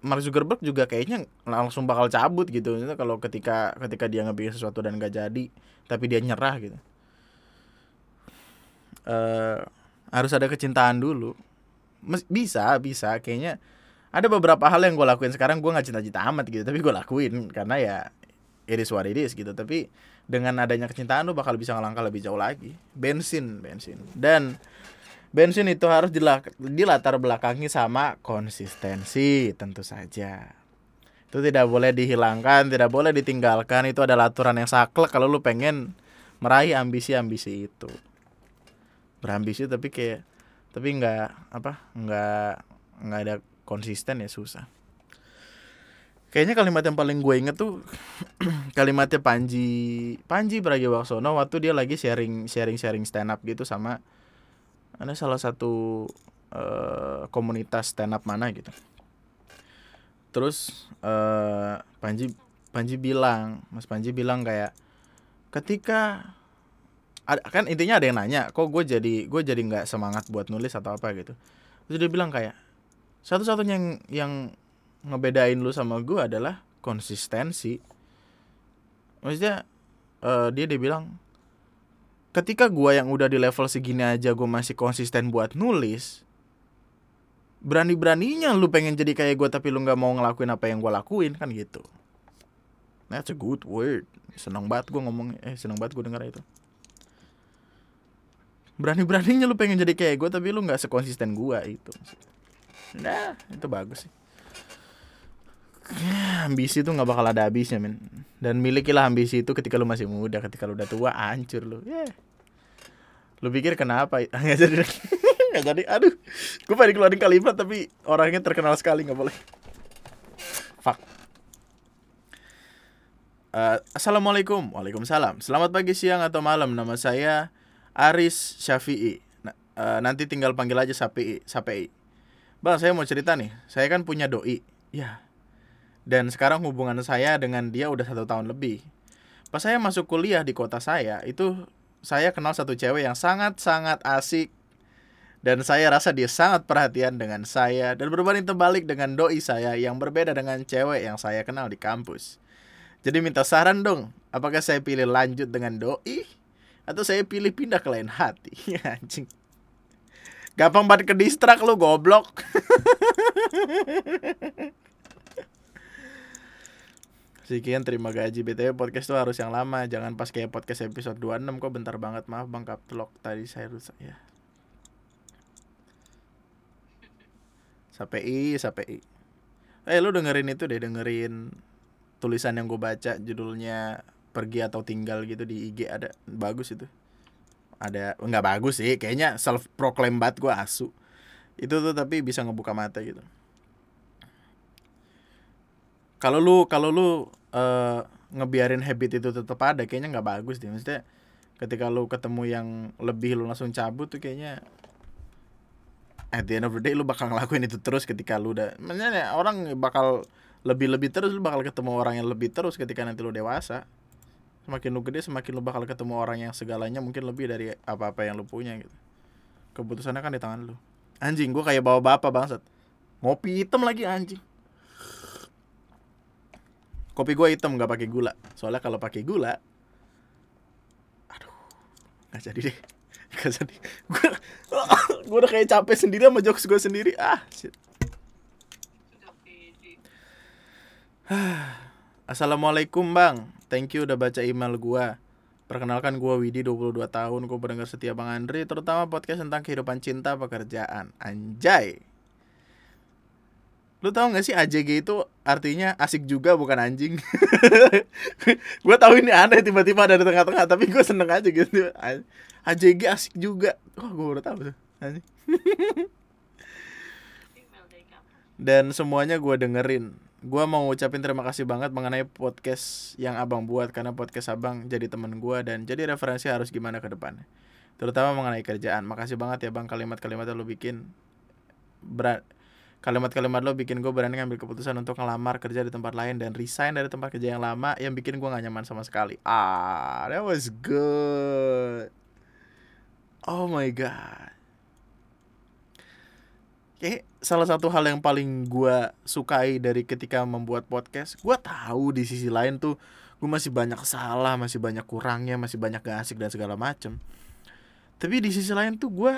Mark Zuckerberg juga kayaknya langsung bakal cabut gitu. Kalau ketika ketika dia ngebikin sesuatu dan gak jadi tapi dia nyerah gitu. Eh harus ada kecintaan dulu bisa bisa. Kayaknya ada beberapa hal yang gue lakuin sekarang. Gue nggak cinta-cinta amat gitu tapi gue lakuin. Karena ya it is what gitu. Tapi dengan adanya kecintaan lu bakal bisa ngelangkah lebih jauh lagi. Bensin bensin. Dan bensin itu harus dila- dilatar belakangi sama konsistensi tentu saja. Itu tidak boleh dihilangkan tidak boleh ditinggalkan. Itu adalah aturan yang saklek kalau lu pengen meraih ambisi-ambisi itu. Berambisi tapi kayak tapi nggak apa nggak nggak ada konsisten ya susah. Kayaknya kalimat yang paling gue inget tuh kalimatnya Panji Panji Pragiwaksono waktu dia lagi sharing sharing sharing stand up gitu sama ada salah satu eh, komunitas stand up mana gitu. Terus eh, Panji Panji bilang Mas Panji bilang kayak ketika ada, kan intinya ada yang nanya kok gue jadi gue jadi nggak semangat buat nulis atau apa? gitu. Terus dia bilang kayak satu-satunya yang yang ngebedain lu sama gue adalah konsistensi. Maksudnya eh, dia dia bilang ketika gue yang udah di level segini aja gue masih konsisten buat nulis berani beraninya lu pengen jadi kayak gue tapi lu nggak mau ngelakuin apa yang gue lakuin kan gitu. That's a good word. Seneng banget gue ngomong eh seneng banget gue denger itu berani beraninya lu pengen jadi kayak gue tapi lu nggak sekonsisten gue itu nah itu bagus sih. Ya, ambisi itu nggak bakal ada habisnya men. Dan milikilah ambisi itu ketika lu masih muda ketika lu udah tua hancur lu. Ya. Lu pikir kenapa? Nggak jadi. Nggak jadi. Aduh gue pengen keluarin kalimat tapi orangnya terkenal sekali nggak boleh. Fuck. Eh, Assalamualaikum. Waalaikumsalam. Selamat pagi, siang, atau malam. Nama saya Aris Syafi'i. Nah, eh, Nanti tinggal panggil aja Sapi Sapi. Bang, saya mau cerita nih. Saya kan punya doi. Ya. Dan sekarang hubungan saya dengan dia udah satu tahun lebih. Pas saya masuk kuliah di kota saya Itu saya kenal satu cewek yang sangat-sangat asik. Dan saya rasa dia sangat perhatian dengan saya dan berbanding terbalik dengan doi saya yang berbeda dengan cewek yang saya kenal di kampus. Jadi minta saran dong, apakah saya pilih lanjut dengan doi atau saya pilih pindah ke lain hati? Anjing. Gampang banget ke distrak lu goblok. Sekian terima gaji. BTW podcast tuh harus yang lama. Jangan pas kayak podcast episode 26 Kok bentar banget? Maaf bang Kaptelok. Tadi saya rusak ya. Sapi Sapi Eh lu dengerin itu deh. Dengerin tulisan yang gue baca. Judulnya pergi atau tinggal gitu di IG ada bagus itu. Ada nggak bagus sih kayaknya self proclaim banget gue asu. Itu tuh tapi bisa ngebuka mata gitu. Kalau lu kalau lu eh, ngebiarin habit itu tetap ada kayaknya nggak bagus deh. Maksudnya ketika lu ketemu yang lebih lu langsung cabut tuh kayaknya at the end of the day lu bakal ngelakuin itu terus ketika lu udah maksudnya orang bakal lebih-lebih terus lu bakal ketemu orang yang lebih terus ketika nanti lu dewasa semakin lu gede semakin lu bakal ketemu orang yang segalanya mungkin lebih dari apa-apa yang lu punya gitu. Keputusannya kan di tangan lu. Anjing gua kayak bawa bapak bangsat. Ngopi hitam lagi anjing. Kopi gua hitam nggak pakai gula. Soalnya kalau pakai gula aduh nggak jadi deh. Nggak jadi. Gua gua udah kayak capek sendiri sama jokes gua sendiri. Ah shit. Assalamualaikum bang Thank you udah baca email gua. Perkenalkan gua Widi 22 tahun Gua pendengar setia Bang Andri Terutama podcast tentang kehidupan cinta pekerjaan. Anjay. Lu tahu gak sih AJG itu artinya asik juga bukan anjing? Gua tahu ini aneh tiba-tiba ada di tengah-tengah Tapi gua seneng aja gitu. AJG asik juga. Wah gua udah tahu tuh. Anjing. Email dari kamu. Dan semuanya gua dengerin Gua mau ngucapin terima kasih banget mengenai podcast yang abang buat Karena podcast abang jadi temen gua Dan jadi referensi harus gimana ke depannya Terutama mengenai kerjaan Makasih banget ya bang kalimat-kalimat lu bikin Berat Kalimat-kalimat lo bikin gue berani ngambil keputusan untuk ngelamar kerja di tempat lain dan resign dari tempat kerja yang lama yang bikin gue gak nyaman sama sekali. Ah, that was good. Oh my god. Kayak salah satu hal yang paling gue sukai dari ketika membuat podcast, gue tahu di sisi lain tuh gue masih banyak salah, masih banyak kurangnya, masih banyak gak asik dan segala macem. Tapi di sisi lain tuh gue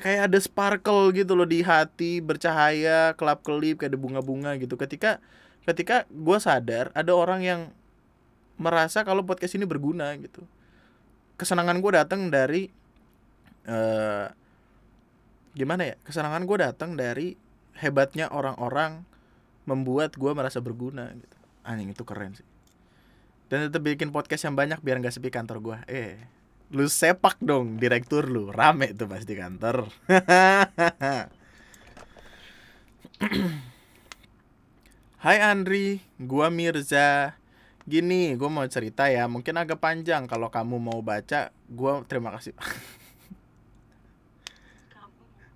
kayak ada sparkle gitu loh di hati, bercahaya, kelap kelip kayak ada bunga-bunga gitu. Ketika ketika gue sadar ada orang yang merasa kalau podcast ini berguna gitu. Kesenangan gue datang dari eh gimana ya kesenangan gue datang dari hebatnya orang-orang membuat gue merasa berguna gitu. Anjing itu keren sih. Dan tetap bikin podcast yang banyak biar nggak sepi kantor gue eh lu sepak dong direktur lu. Rame tuh pasti kantor. Hai Andri, gua Mirza. Gini, gua mau cerita ya, mungkin agak panjang. Kalau kamu mau baca. Gua terima kasih.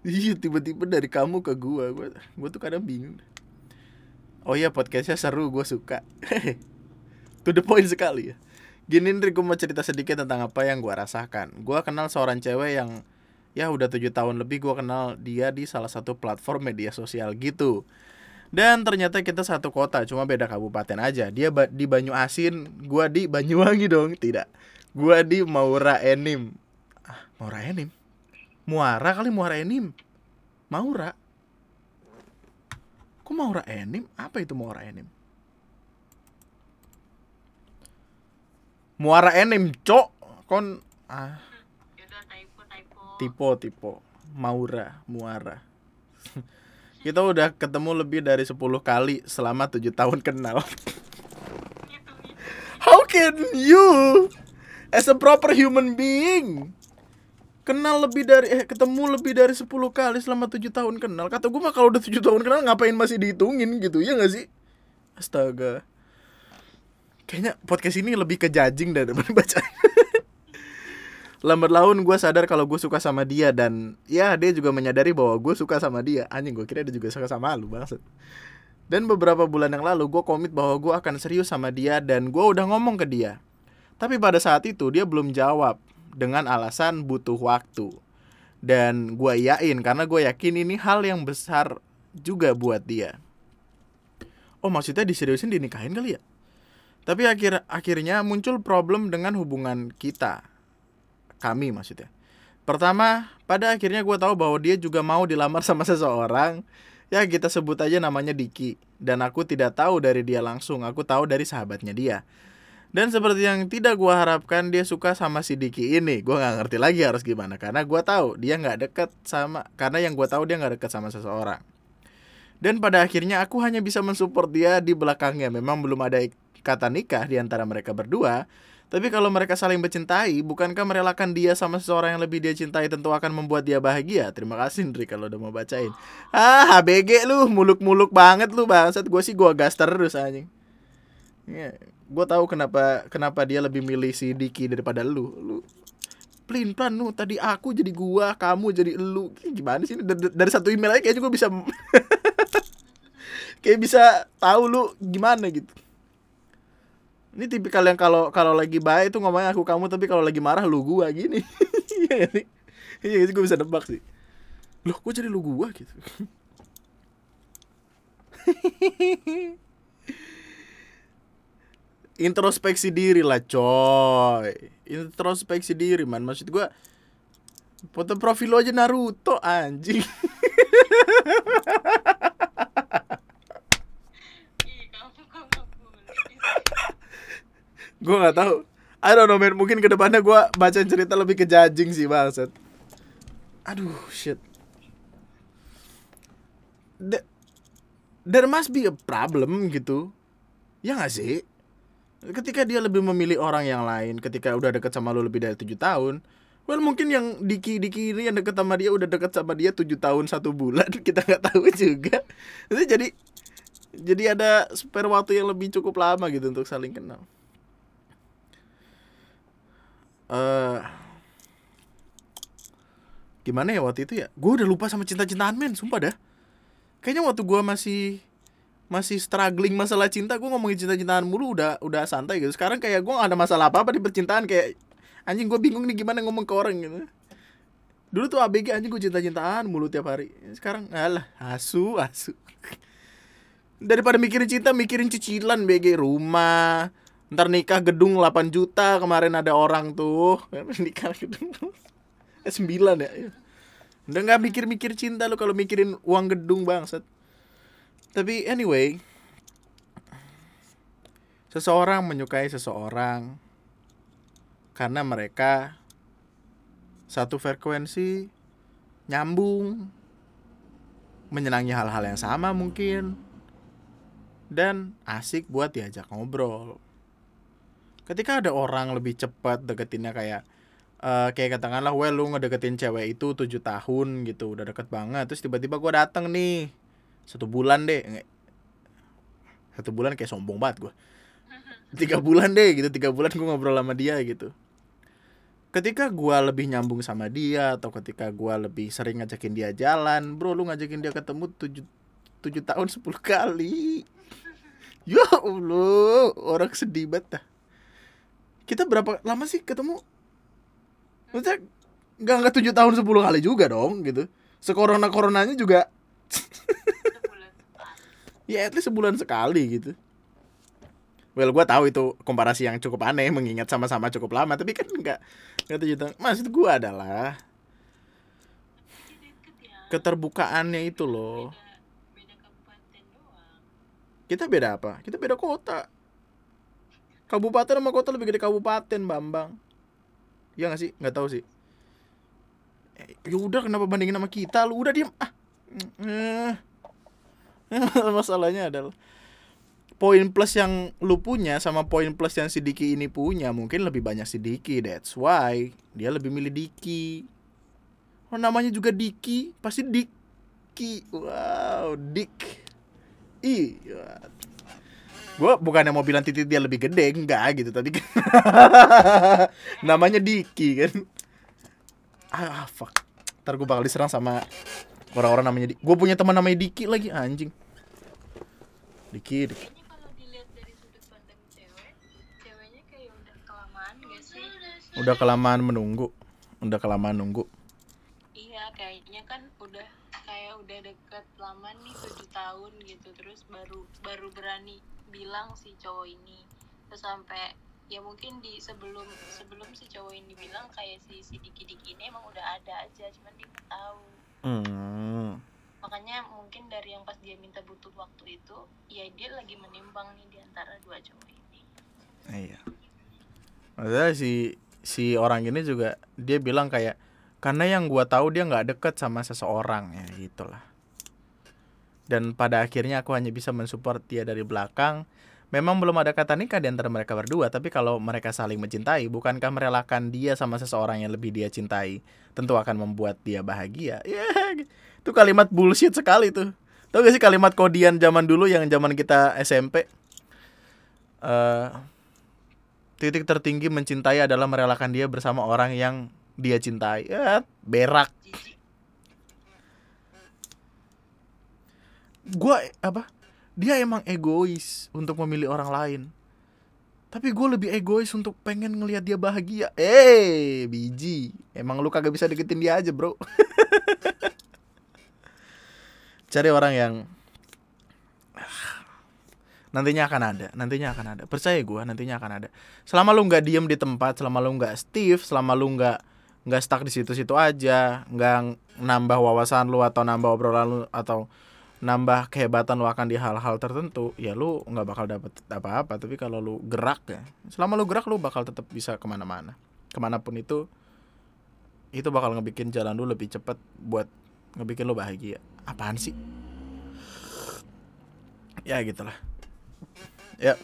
Iya tiba-tiba dari kamu ke gua, gua, gua tuh kadang bingung. Oh iya podcastnya seru, gua suka. to the point sekali ya. Gini Ndri, gue mau cerita sedikit tentang apa yang gua rasakan. Gua kenal seorang cewek yang ya udah tujuh tahun lebih gua kenal dia di salah satu platform media sosial gitu. Dan ternyata kita satu kota, cuma beda kabupaten aja. Dia ba- di Banyu Asin, gua di Banyuwangi dong. Tidak. Gua di Maura Enim. Ah, Maura Enim. Muara kali Muara Enim. Maura. Kok Maura Enim? Apa itu Maura Enim? Muara Enim, cok. Kon ah Yaudah typo typo. Tipo, tipo. Maura, Muara. Kita udah ketemu lebih dari 10 kali selama 7 tahun kenal. How can you as a proper human being kenal lebih dari eh ketemu lebih dari 10 kali selama 7 tahun kenal? Kata gue mah kalau udah 7 tahun kenal ngapain masih dihitungin gitu ya gak sih? Astaga. Kayaknya podcast ini lebih ke judging daripada baca. Lambat laun gue sadar kalau gue suka sama dia dan ya dia juga menyadari bahwa gue suka sama dia. Anjing gue kira dia juga suka sama lu banget. Dan beberapa bulan yang lalu gue komit bahwa gue akan serius sama dia dan gue udah ngomong ke dia. Tapi pada saat itu dia belum jawab dengan alasan butuh waktu. Dan gue yakin karena gue yakin ini hal yang besar juga buat dia. Oh maksudnya diseriusin dinikahin kali ya? Tapi akhir akhirnya muncul problem dengan hubungan kita. Kami maksudnya. Pertama, pada akhirnya gue tahu bahwa dia juga mau dilamar sama seseorang. Ya kita sebut aja namanya Diki. Dan aku tidak tahu dari dia langsung, aku tahu dari sahabatnya dia. Dan seperti yang tidak gue harapkan dia suka sama si Diki ini. Gue nggak ngerti lagi harus gimana karena gue tahu dia nggak deket sama karena yang gue tahu dia nggak deket sama seseorang. Dan pada akhirnya aku hanya bisa mensupport dia di belakangnya. Memang belum ada kata nikah di antara mereka berdua. Tapi kalau mereka saling mencintai, bukankah merelakan dia sama seseorang yang lebih dia cintai tentu akan membuat dia bahagia? Terima kasih Ndri kalau udah mau bacain. Ah, HBG lu, muluk-muluk banget lu bangsat. Gue sih gua gas terus anjing. Ya, gue tahu kenapa kenapa dia lebih milih si Diki daripada lu. Lu plin plan lu tadi aku jadi gua, kamu jadi lu. Gimana sih dari, dari satu email aja kayaknya gue bisa kayak bisa tahu lu gimana gitu. Ini tipikal yang kalau kalau lagi baik itu ngomongnya aku kamu tapi kalau lagi marah lu gua gini. Iya sih? Iya gue bisa nebak sih. Loh kok jadi lu gua gitu introspeksi diri lah coy. Introspeksi diri man. Maksud gua foto profil lo aja Naruto anjing. Gue nggak tahu. I don't know man. Mungkin ke depannya gue baca cerita lebih ke judging sih bangsat. Aduh shit. The, there must be a problem gitu. Ya gak sih ketika dia lebih memilih orang yang lain ketika udah deket sama lu lebih dari tujuh tahun well mungkin yang Diki Diki ini yang deket sama dia udah deket sama dia tujuh tahun satu bulan kita nggak tahu juga. Jadi jadi ada spare waktu yang lebih cukup lama gitu untuk saling kenal. Uh, gimana ya waktu itu ya? Gue udah lupa sama cinta-cintaan men sumpah dah. Kayaknya waktu gue masih masih struggling masalah cinta gue ngomongin cinta-cintaan mulu udah udah santai gitu. Sekarang kayak gue gak ada masalah apa apa di percintaan kayak anjing gue bingung nih gimana ngomong ke orang gitu. Dulu tuh ABG anjing gue cinta-cintaan mulu tiap hari. Sekarang alah asu asu. Daripada mikirin cinta mikirin cicilan BG rumah. Ntar nikah gedung 8 juta kemarin ada orang tuh. Nikah gedung. Eh 9 ya? Udah nggak mikir-mikir cinta lo kalau mikirin uang gedung bangsat tapi anyway seseorang menyukai seseorang karena mereka satu frekuensi nyambung menyenangi hal-hal yang sama mungkin dan asik buat diajak ngobrol. Ketika ada orang lebih cepat deketinnya kayak uh, kayak katakanlah well lu ngedeketin cewek itu tujuh tahun gitu udah deket banget terus tiba-tiba gue dateng nih satu bulan deh satu bulan kayak sombong banget gue tiga bulan deh gitu tiga bulan gue ngobrol sama dia gitu. Ketika gue lebih nyambung sama dia atau ketika gue lebih sering ngajakin dia jalan bro lu ngajakin dia ketemu tujuh tujuh tahun sepuluh kali. Ya allah orang sedih banget dah. Kita berapa lama sih ketemu? Maksudnya nggak nggak tujuh tahun sepuluh kali juga dong gitu. Sekorona coronanya juga ya at least sebulan sekali gitu. Well gue tahu itu komparasi yang cukup aneh mengingat sama-sama cukup lama tapi kan nggak nggak tujuh tahun maksud gue adalah keterbukaannya itu loh. Kita beda apa? Kita beda kota. Kabupaten sama kota lebih gede kabupaten Bambang. Ya nggak sih? Nggak tahu sih. Ya udah kenapa bandingin sama kita? Lu udah diem. Ah masalahnya adalah poin plus yang lu punya sama poin plus yang si Diki ini punya mungkin lebih banyak si Diki that's why dia lebih milih Diki. Oh namanya juga Diki pasti Diki. Wow Dik. Iya gue bukannya mau bilang titik dia lebih gede enggak gitu tapi kan namanya Diki kan. Ah fuck. Ntar gue bakal diserang sama orang-orang namanya Diki gue punya teman namanya Diki lagi anjing Diki Diki udah kelamaan menunggu. Udah kelamaan nunggu. Iya kayaknya kan udah kayak udah deket lama nih tujuh tahun gitu. Terus baru baru berani bilang si cowok ini. Terus sampai ya mungkin di sebelum sebelum si cowok ini bilang kayak si si diki diki ini emang udah ada aja cuman dia tahu. Hmm. Makanya mungkin dari yang pas dia minta butuh waktu itu ya dia lagi menimbang nih di antara dua cowok ini iya maksudnya si si orang ini juga dia bilang kayak karena yang gua tahu dia nggak deket sama seseorang ya gitulah dan pada akhirnya aku hanya bisa mensupport dia dari belakang. Memang belum ada kata nikah di antara mereka berdua, tapi kalau mereka saling mencintai, bukankah merelakan dia sama seseorang yang lebih dia cintai tentu akan membuat dia bahagia? Ya, itu kalimat bullshit sekali tuh. Tahu gak sih kalimat kodian zaman dulu yang zaman kita SMP? Eh, titik tertinggi mencintai adalah merelakan dia bersama orang yang dia cintai. Ya, berak. Gua apa? Dia emang egois untuk memilih orang lain. Tapi gue lebih egois untuk pengen ngelihat dia bahagia. Eh, biji. Emang lu kagak bisa deketin dia aja, bro. Cari orang yang nantinya akan ada, nantinya akan ada. Percaya gue, nantinya akan ada. Selama lu nggak diem di tempat, selama lu nggak stiff, selama lu nggak nggak stuck di situ-situ aja, nggak nambah wawasan lu atau nambah obrolan lu atau nambah kehebatan lu akan di hal-hal tertentu, ya lu nggak bakal dapet apa-apa. Tapi kalau lu gerak ya, selama lu gerak lu bakal tetap bisa ke mana-mana, ke mana pun itu, itu bakal ngebikin jalan lu lebih cepet buat ngebikin lu bahagia. Apaan sih? Ya gitulah. Ya.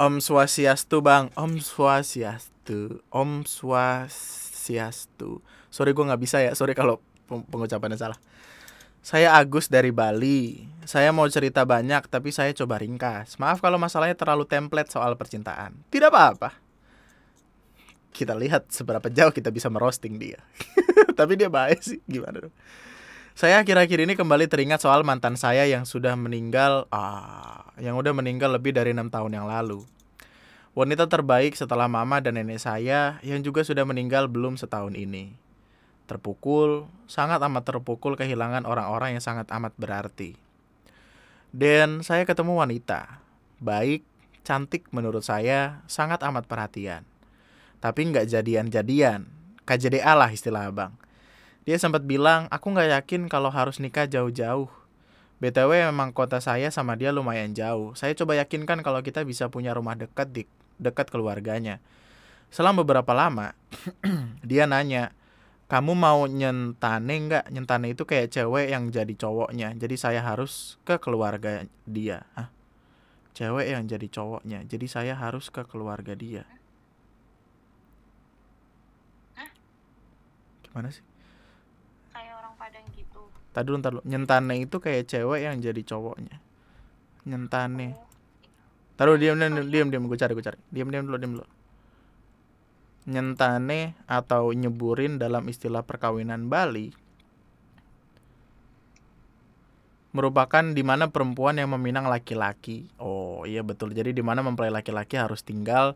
Om Swastiastu bang, Om Swastiastu, Om Swastiastu. Sorry gue nggak bisa ya, sorry kalau peng- pengucapannya salah. Saya Agus dari Bali. Saya mau cerita banyak, tapi saya coba ringkas. Maaf kalau masalahnya terlalu template soal percintaan. Tidak apa-apa. Kita lihat seberapa jauh kita bisa merosting dia. tapi dia baik sih, gimana dong? Saya akhir-akhir ini kembali teringat soal mantan saya yang sudah meninggal, ah, yang udah meninggal lebih dari enam tahun yang lalu. Wanita terbaik setelah mama dan nenek saya yang juga sudah meninggal belum setahun ini. Terpukul, sangat amat terpukul kehilangan orang-orang yang sangat amat berarti. Dan saya ketemu wanita, baik, cantik menurut saya, sangat amat perhatian. Tapi nggak jadian-jadian, KJDA lah istilah abang. Dia sempat bilang, aku nggak yakin kalau harus nikah jauh-jauh. BTW memang kota saya sama dia lumayan jauh. Saya coba yakinkan kalau kita bisa punya rumah dekat di dekat keluarganya. Selang beberapa lama, dia nanya, kamu mau nyentane nggak? Nyentane itu kayak cewek yang jadi cowoknya. Jadi saya harus ke keluarga dia. Hah? Cewek yang jadi cowoknya. Jadi saya harus ke keluarga dia. Hah? Gimana sih? kayak orang Padang gitu Tadi ntar dulu. Nyentane itu kayak cewek yang jadi cowoknya. Nyentane. Taruh diam diam diam diam gue cari gue cari. Diam diam dulu diam dulu. Nyentane atau nyeburin dalam istilah perkawinan Bali merupakan di mana perempuan yang meminang laki-laki. Oh iya betul. Jadi di mana mempelai laki-laki harus tinggal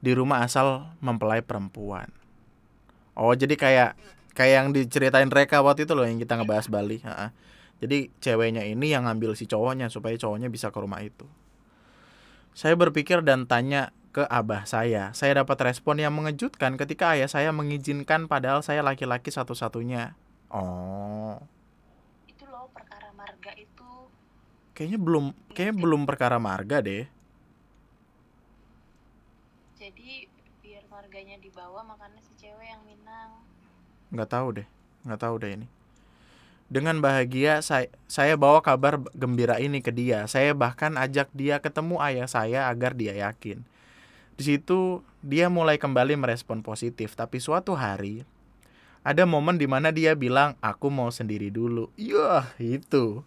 di rumah asal mempelai perempuan. Oh jadi kayak kayak yang diceritain Reka waktu itu loh yang kita ngebahas Bali. Ha-ha. Jadi ceweknya ini yang ngambil si cowoknya supaya cowoknya bisa ke rumah itu. Saya berpikir dan tanya ke abah saya. Saya dapat respon yang mengejutkan ketika ayah saya mengizinkan padahal saya laki-laki satu-satunya. Oh, itu loh perkara marga itu kayaknya belum kayaknya belum perkara marga deh. jadi biar marganya dibawa makanya si cewek yang minang nggak tahu deh nggak tahu deh ini. Dengan bahagia saya saya bawa kabar gembira ini ke dia. Saya bahkan ajak dia ketemu ayah saya agar dia yakin. Di situ dia mulai kembali merespon positif. Tapi suatu hari ada momen di mana dia bilang aku mau sendiri dulu. Iya itu.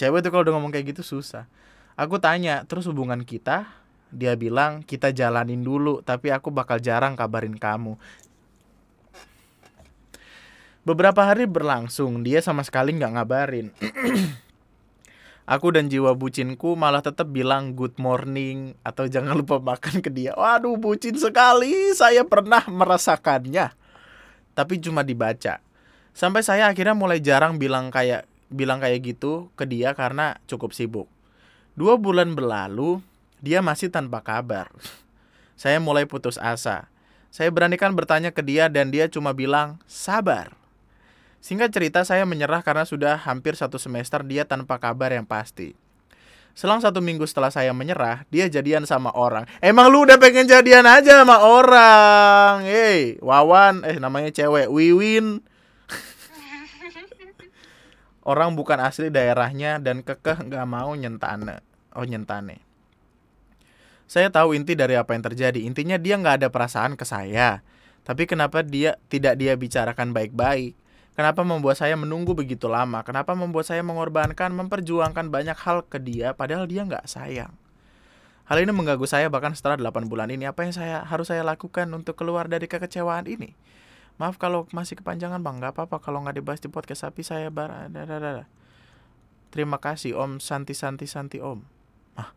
Cewek tuh kalau udah ngomong kayak gitu susah. Aku tanya terus hubungan kita? Dia bilang kita jalanin dulu tapi aku bakal jarang kabarin kamu Beberapa hari berlangsung, dia sama sekali nggak ngabarin. Aku dan jiwa bucinku malah tetap bilang good morning atau jangan lupa makan ke dia. Waduh, bucin sekali. Saya pernah merasakannya. Tapi cuma dibaca. Sampai saya akhirnya mulai jarang bilang kayak bilang kayak gitu ke dia karena cukup sibuk. Dua bulan berlalu, dia masih tanpa kabar. Saya mulai putus asa. Saya beranikan bertanya ke dia dan dia cuma bilang, sabar. Singkat cerita, saya menyerah karena sudah hampir satu semester dia tanpa kabar yang pasti. Selang satu minggu setelah saya menyerah, dia jadian sama orang. Emang lu udah pengen jadian aja sama orang? Hei, Wawan, eh namanya cewek, Wiwin. orang bukan asli daerahnya dan kekeh nggak mau nyentane. Oh nyentane. Saya tahu inti dari apa yang terjadi. Intinya dia nggak ada perasaan ke saya. Tapi kenapa dia tidak dia bicarakan baik-baik? Kenapa membuat saya menunggu begitu lama? Kenapa membuat saya mengorbankan, memperjuangkan banyak hal ke dia padahal dia nggak sayang? Hal ini mengganggu saya bahkan setelah 8 bulan ini. Apa yang saya harus saya lakukan untuk keluar dari kekecewaan ini? Maaf kalau masih kepanjangan bang, nggak apa-apa kalau nggak dibahas di podcast tapi saya bar. Terima kasih Om Santi Santi Santi Om. Ah,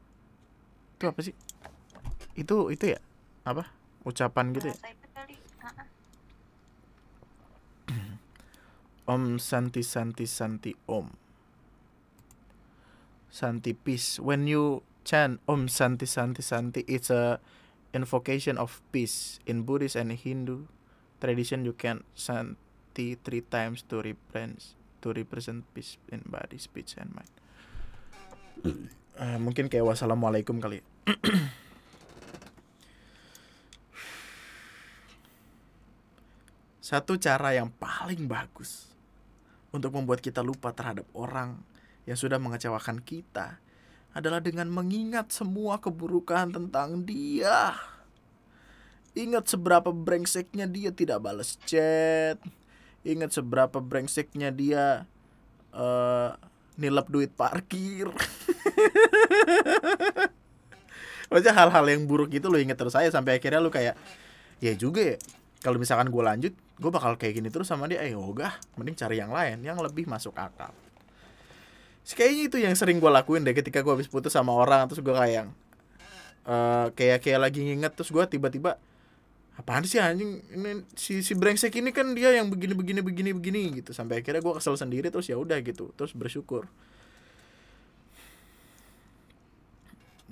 itu apa sih? Itu itu ya? Apa? Ucapan gitu ya? Bahasa itu kali. Ah, ah. Om Santi Santi Santi Om. Santi peace. When you chant Om Santi Santi Santi, it's a invocation of peace. In Buddhist and Hindu tradition, you can Santi three times to represent to represent peace in body, speech, and mind. Eh, mungkin kayak wassalamualaikum kali. ya. Satu cara yang paling bagus untuk membuat kita lupa terhadap orang yang sudah mengecewakan kita adalah dengan mengingat semua keburukan tentang dia. Ingat seberapa brengseknya dia tidak balas chat. Ingat seberapa brengseknya dia eh nilep duit parkir. Maksudnya hal-hal yang buruk itu lo inget terus saya sampai akhirnya lu kayak ya juga ya kalau misalkan gue lanjut gue bakal kayak gini terus sama dia eh ogah mending cari yang lain yang lebih masuk akal. Sih, kayaknya itu yang sering gue lakuin deh ketika gue habis putus sama orang terus gue kayak eh kayak kayak lagi nginget terus gue tiba-tiba apaan sih anjing? Ini si si brengsek ini kan dia yang begini begini begini begini gitu. Sampai akhirnya gue kesel sendiri terus ya udah gitu terus bersyukur.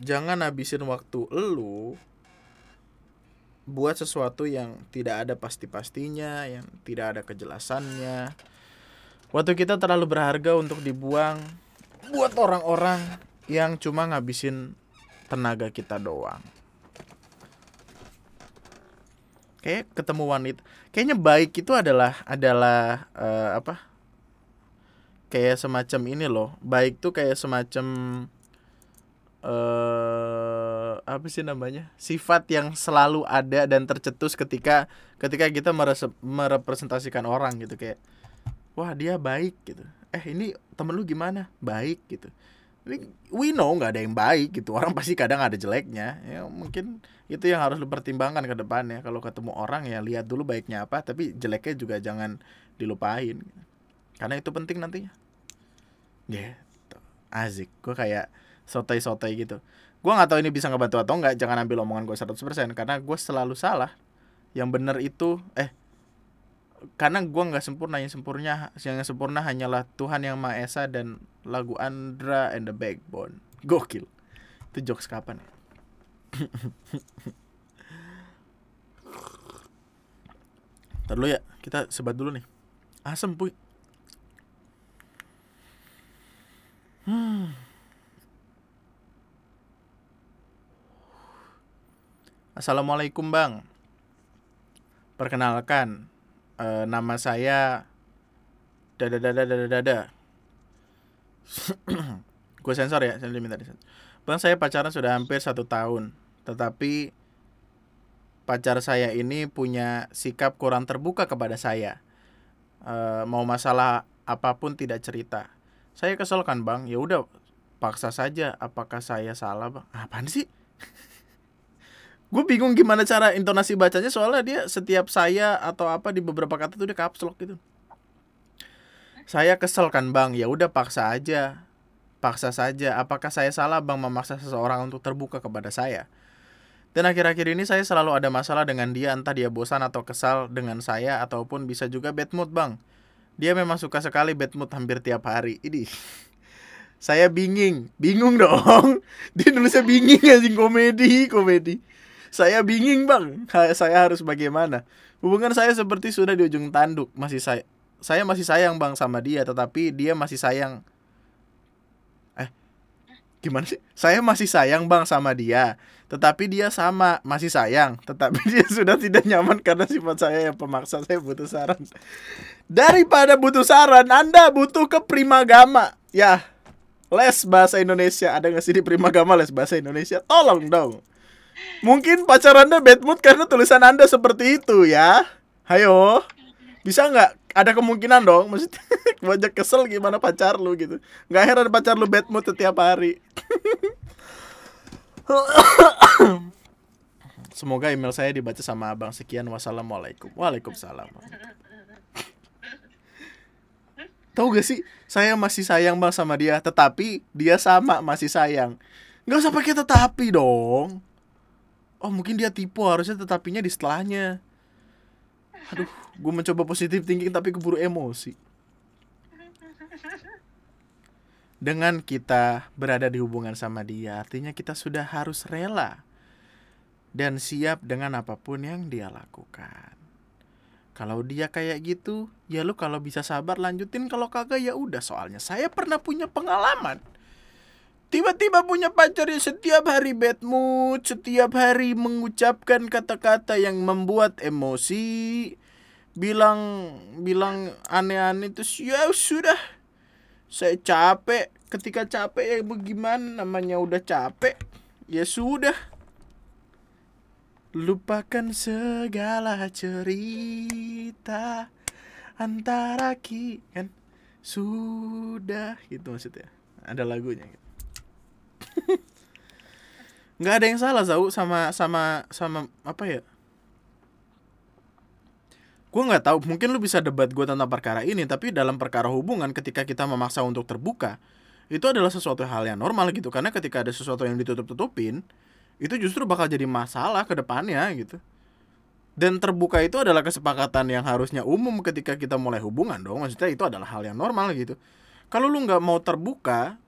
Jangan habisin waktu elu buat sesuatu yang tidak ada pasti-pastinya, yang tidak ada kejelasannya. Waktu kita terlalu berharga untuk dibuang buat orang-orang yang cuma ngabisin tenaga kita doang. Kayak ketemu wanita, kayaknya baik itu adalah adalah eh, apa? Kayak semacam ini loh. Baik tuh kayak semacam eh apa sih namanya? Sifat yang selalu ada dan tercetus ketika ketika kita merese- merepresentasikan orang gitu kayak wah dia baik gitu. Eh ini temen lu gimana? Baik gitu. Ini we know nggak ada yang baik gitu. Orang pasti kadang ada jeleknya. Ya mungkin itu yang harus lu pertimbangkan ke depannya. Kalau ketemu orang ya lihat dulu baiknya apa tapi jeleknya juga jangan dilupain. Karena itu penting nantinya. Gitu. Asik. Gue kayak sotoy-sotoy gitu. Gue nggak tahu ini bisa ngebantu atau enggak jangan ambil omongan gue 100% karena gue selalu salah. Yang benar itu eh karena gue nggak sempurna yang sempurna yang sempurna hanyalah Tuhan yang Maha Esa dan lagu Andra and the Backbone. Gokil. Itu jokes kapan ya? Ntar ya kita sebat dulu nih. Asem puy Assalamualaikum bang. Perkenalkan eh, Nama saya Dada Gue sensor ya Saya diminta disensor. Bang saya pacaran sudah hampir satu tahun Tetapi Pacar saya ini punya sikap kurang terbuka kepada saya. Eh, Mau masalah apa pun tidak cerita. Saya kesel kan bang. Ya udah paksa saja Apakah saya salah bang. Apaan sih gue bingung gimana cara intonasi bacanya soalnya dia setiap saya atau apa di beberapa kata tuh dia caps lock gitu. Saya kesel kan bang? Ya udah paksa aja. Paksa saja. Apakah saya salah bang memaksa seseorang untuk terbuka kepada saya? Dan akhir-akhir ini saya selalu ada masalah dengan dia entah dia bosan atau kesal dengan saya ataupun bisa juga bad mood bang. Dia memang suka sekali bad mood hampir tiap hari. Ini saya bingung bingung dong. Dia nulisnya bingung anjing. Komedi komedi saya bingung bang. Saya harus bagaimana? Hubungan saya seperti sudah di ujung tanduk. Masih saya saya masih sayang bang sama dia tetapi dia masih sayang. Eh gimana sih? Saya masih sayang bang sama dia tetapi dia sama masih sayang. Tetapi dia sudah tidak nyaman karena sifat saya yang pemaksa saya butuh saran. Daripada butuh saran anda butuh ke primagama ya les bahasa Indonesia. Ada nggak sih di primagama les bahasa Indonesia? Tolong dong mungkin pacar anda bad mood karena tulisan anda seperti itu ya. Hayo bisa nggak? Ada kemungkinan dong maksudnya. Banyak kesel gimana pacar lu gitu. Nggak heran pacar lu bad mood setiap hari. Semoga email saya dibaca sama abang. Sekian wassalamualaikum. Waalaikumsalam. Tahu gak sih? Saya masih sayang bang sama dia Tetapi dia sama masih sayang. Gak usah pakai tetapi dong Oh mungkin dia tipu harusnya tetapinya di setelahnya Aduh gue mencoba positif thinking tapi keburu emosi dengan kita berada di hubungan sama dia, artinya kita sudah harus rela dan siap dengan apa pun yang dia lakukan. Kalau dia kayak gitu, ya lu kalau bisa sabar lanjutin, kalau kagak ya udah soalnya saya pernah punya pengalaman. Tiba-tiba punya pacar yang setiap hari bad mood, setiap hari mengucapkan kata-kata yang membuat emosi, bilang bilang aneh-aneh terus ya sudah saya capek. Ketika capek ya bagaimana namanya udah capek. Ya sudah. Lupakan segala cerita antara ki kan? Sudah gitu maksudnya. Ada lagunya gitu. Nggak ada yang salah Zau sama sama sama apa ya? Gue nggak tahu mungkin lu bisa debat gue tentang perkara ini tapi dalam perkara hubungan ketika kita memaksa untuk terbuka itu adalah sesuatu hal yang normal gitu. Karena ketika ada sesuatu yang ditutup tutupin itu justru bakal jadi masalah ke depannya gitu. Dan terbuka itu adalah kesepakatan yang harusnya umum ketika kita mulai hubungan dong. Maksudnya itu adalah hal yang normal gitu. Kalau lu nggak mau terbuka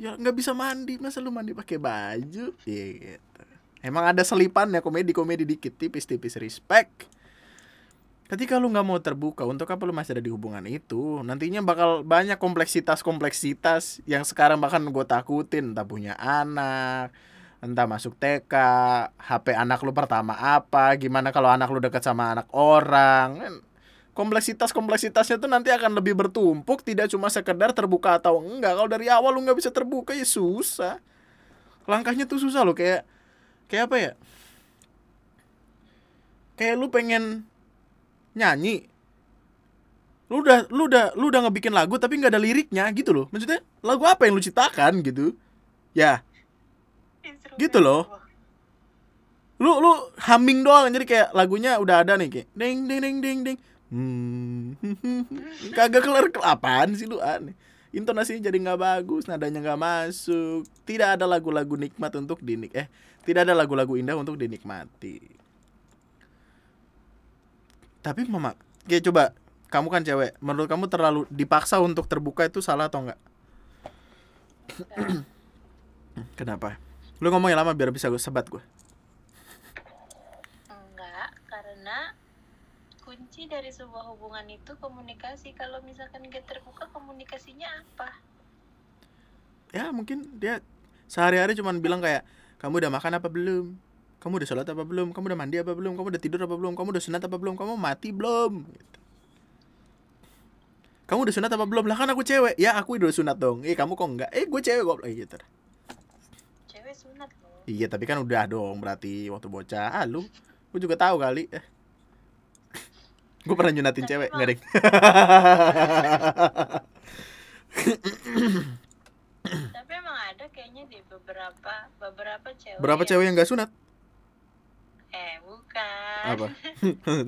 ya nggak bisa mandi. Masa lu mandi pakai baju? Ya gitu. Emang ada selipannya komedi komedi dikit. Tipis tipis respect. Ketika lu nggak mau terbuka untuk apa lu masih ada di hubungan itu? Nantinya bakal banyak kompleksitas kompleksitas yang sekarang bahkan gue takutin. Entah punya anak entah masuk TK HP anak lu pertama apa gimana kalau anak lu dekat sama anak orang kan kompleksitas kompleksitasnya tuh nanti akan lebih bertumpuk tidak cuma sekedar terbuka atau enggak. Kalau dari awal lu nggak bisa terbuka ya susah. Langkahnya tuh susah lo kayak kayak apa ya? Kayak lu pengen nyanyi lu udah lu udah lu udah ngebikin lagu tapi nggak ada liriknya gitu loh. Maksudnya lagu apa yang lu ciptakan gitu? Ya. Gitu loh. lu lu humming doang jadi kayak lagunya udah ada nih kayak ding ding ding ding ding hmm. Kagak kelar apaan sih lu? Aneh. Intonasinya jadi nggak bagus nadanya nggak masuk. Tidak ada lagu-lagu nikmat untuk dinik eh tidak ada lagu-lagu indah untuk dinikmati. Tapi mama kayak coba. Kamu kan cewek. Menurut kamu terlalu dipaksa untuk terbuka itu salah atau enggak kenapa? Lu ngomong yang lama biar bisa gue sebat gue enggak karena kunci dari sebuah hubungan itu komunikasi. Kalau misalkan gak terbuka komunikasinya apa? Ya mungkin dia sehari-hari cuman bilang kayak kamu udah makan apa belum? Kamu udah sholat apa belum? Kamu udah mandi apa belum? Kamu udah tidur apa belum? Kamu udah sunat apa belum? Kamu mati belum? Gitu. kamu udah sunat apa belum? Lah kan aku cewek. Ya aku udah sunat dong. Eh kamu kok enggak? Eh gue cewek kok. Eh, gitu. Cewek sunat loh iya tapi kan udah dong berarti waktu bocah. Ah lu? Gue juga tahu kali. Eh. Gue pernah nyunatin cewek nggak deh tapi emang ada kayaknya di beberapa beberapa cewek berapa cewek yang gak sunat? Eh bukan. Apa?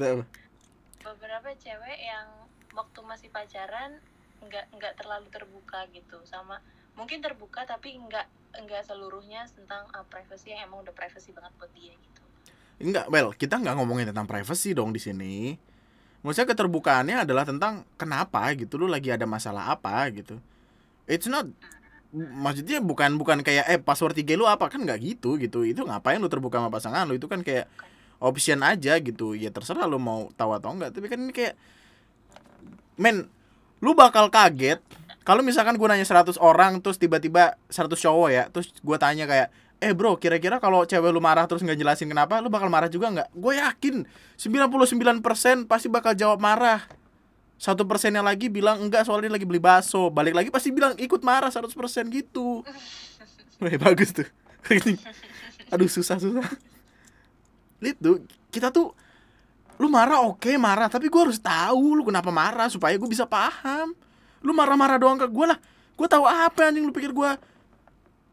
Beberapa cewek yang waktu masih pacaran nggak nggak terlalu terbuka gitu. Sama mungkin terbuka tapi nggak nggak seluruhnya tentang uh, privacy yang emang udah privacy banget buat dia gitu. Enggak well kita nggak ngomongin tentang privacy dong di sini maksudnya keterbukaannya adalah tentang kenapa gitu lu lagi ada masalah apa gitu. It's not maksudnya bukan bukan kayak eh password IG lu apa? Kan nggak gitu gitu. Itu ngapain lu terbuka sama pasangan lu? Itu kan kayak option aja gitu. Ya terserah lu mau tahu atau enggak tapi kan ini kayak men lu bakal kaget kalau misalkan gue nanya 100 orang terus tiba-tiba 100 cowok ya terus gue tanya kayak eh bro kira-kira kalau cewek lu marah terus nggak jelasin kenapa lu bakal marah juga nggak? Gue yakin 99% pasti bakal jawab marah. Satu persennya lagi bilang enggak soalnya lagi beli bakso. Balik lagi pasti bilang ikut marah 100% gitu. Wih, bagus tuh. Aduh susah susah. Lihat tuh kita tuh lu marah oke marah tapi gue harus tahu lu kenapa marah supaya gue bisa paham. Lu marah-marah doang ke gue lah. Gue tahu apa anjing lu pikir gue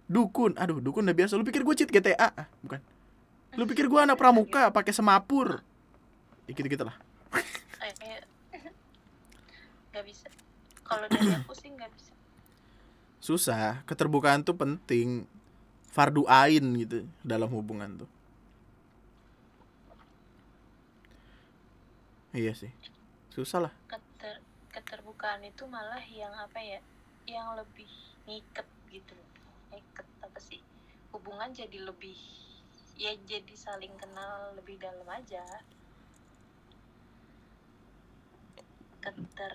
dukun. Aduh dukun udah biasa. Lu pikir gue cheat GTA Ah, bukan. Lu pikir gue anak pramuka pakai semapur? Ya gitu gitu lah Kayak nggak bisa. Kalau dari aku sih nggak bisa. susah. Keterbukaan tuh penting. Fardu ain gitu dalam hubungan tuh. Iya sih. Susah lah. Keter, keterbukaan itu malah yang apa ya? Yang lebih ngiket gitu. Ngiket apa sih? Hubungan jadi lebih ya jadi saling kenal lebih dalam aja. Keter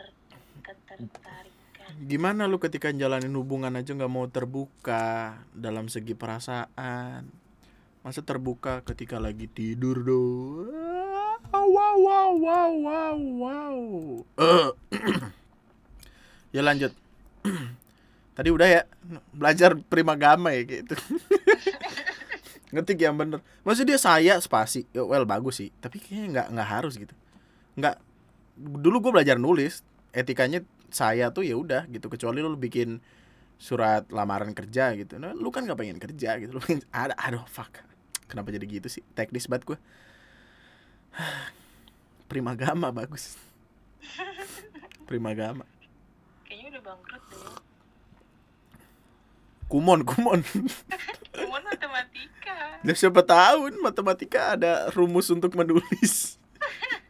ketertarikan. gimana lu ketika jalanin hubungan aja nggak mau terbuka dalam segi perasaan masa terbuka ketika lagi tidur do wow wow wow wow wow Eh. ya lanjut tadi udah ya belajar primagama ya gitu. Ngetik yang bener. Maksudnya dia saya spasi. Ya, well bagus sih. Tapi kayaknya nggak nggak harus gitu. Nggak dulu gue belajar nulis etikanya saya tuh ya udah gitu. Kecuali lu bikin surat lamaran kerja gitu. Nah, lu kan nggak pengen kerja gitu. Lu pengen ada aduh fuck. Kenapa jadi gitu sih? Teknis banget gue primagama bagus. Primagama. Kayaknya udah bangkrut deh. Kumon kumon Cuman matematika. Ya siapa tahu matematika ada rumus untuk menulis.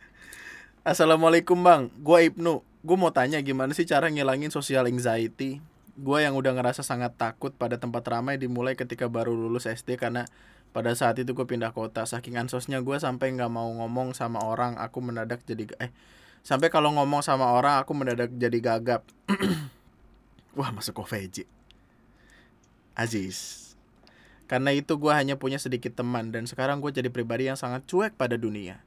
Assalamualaikum bang, gue Ibnu. Gue mau tanya gimana sih cara ngilangin social anxiety? Gue yang udah ngerasa sangat takut pada tempat ramai dimulai ketika baru lulus SD karena pada saat itu gue pindah kota. Saking ansosnya gue sampai nggak mau ngomong sama orang, aku mendadak jadi eh sampai kalau ngomong sama orang aku mendadak jadi gagap. Wah masuk OVJ. Aziz. Karena itu gue hanya punya sedikit teman dan sekarang gue jadi pribadi yang sangat cuek pada dunia.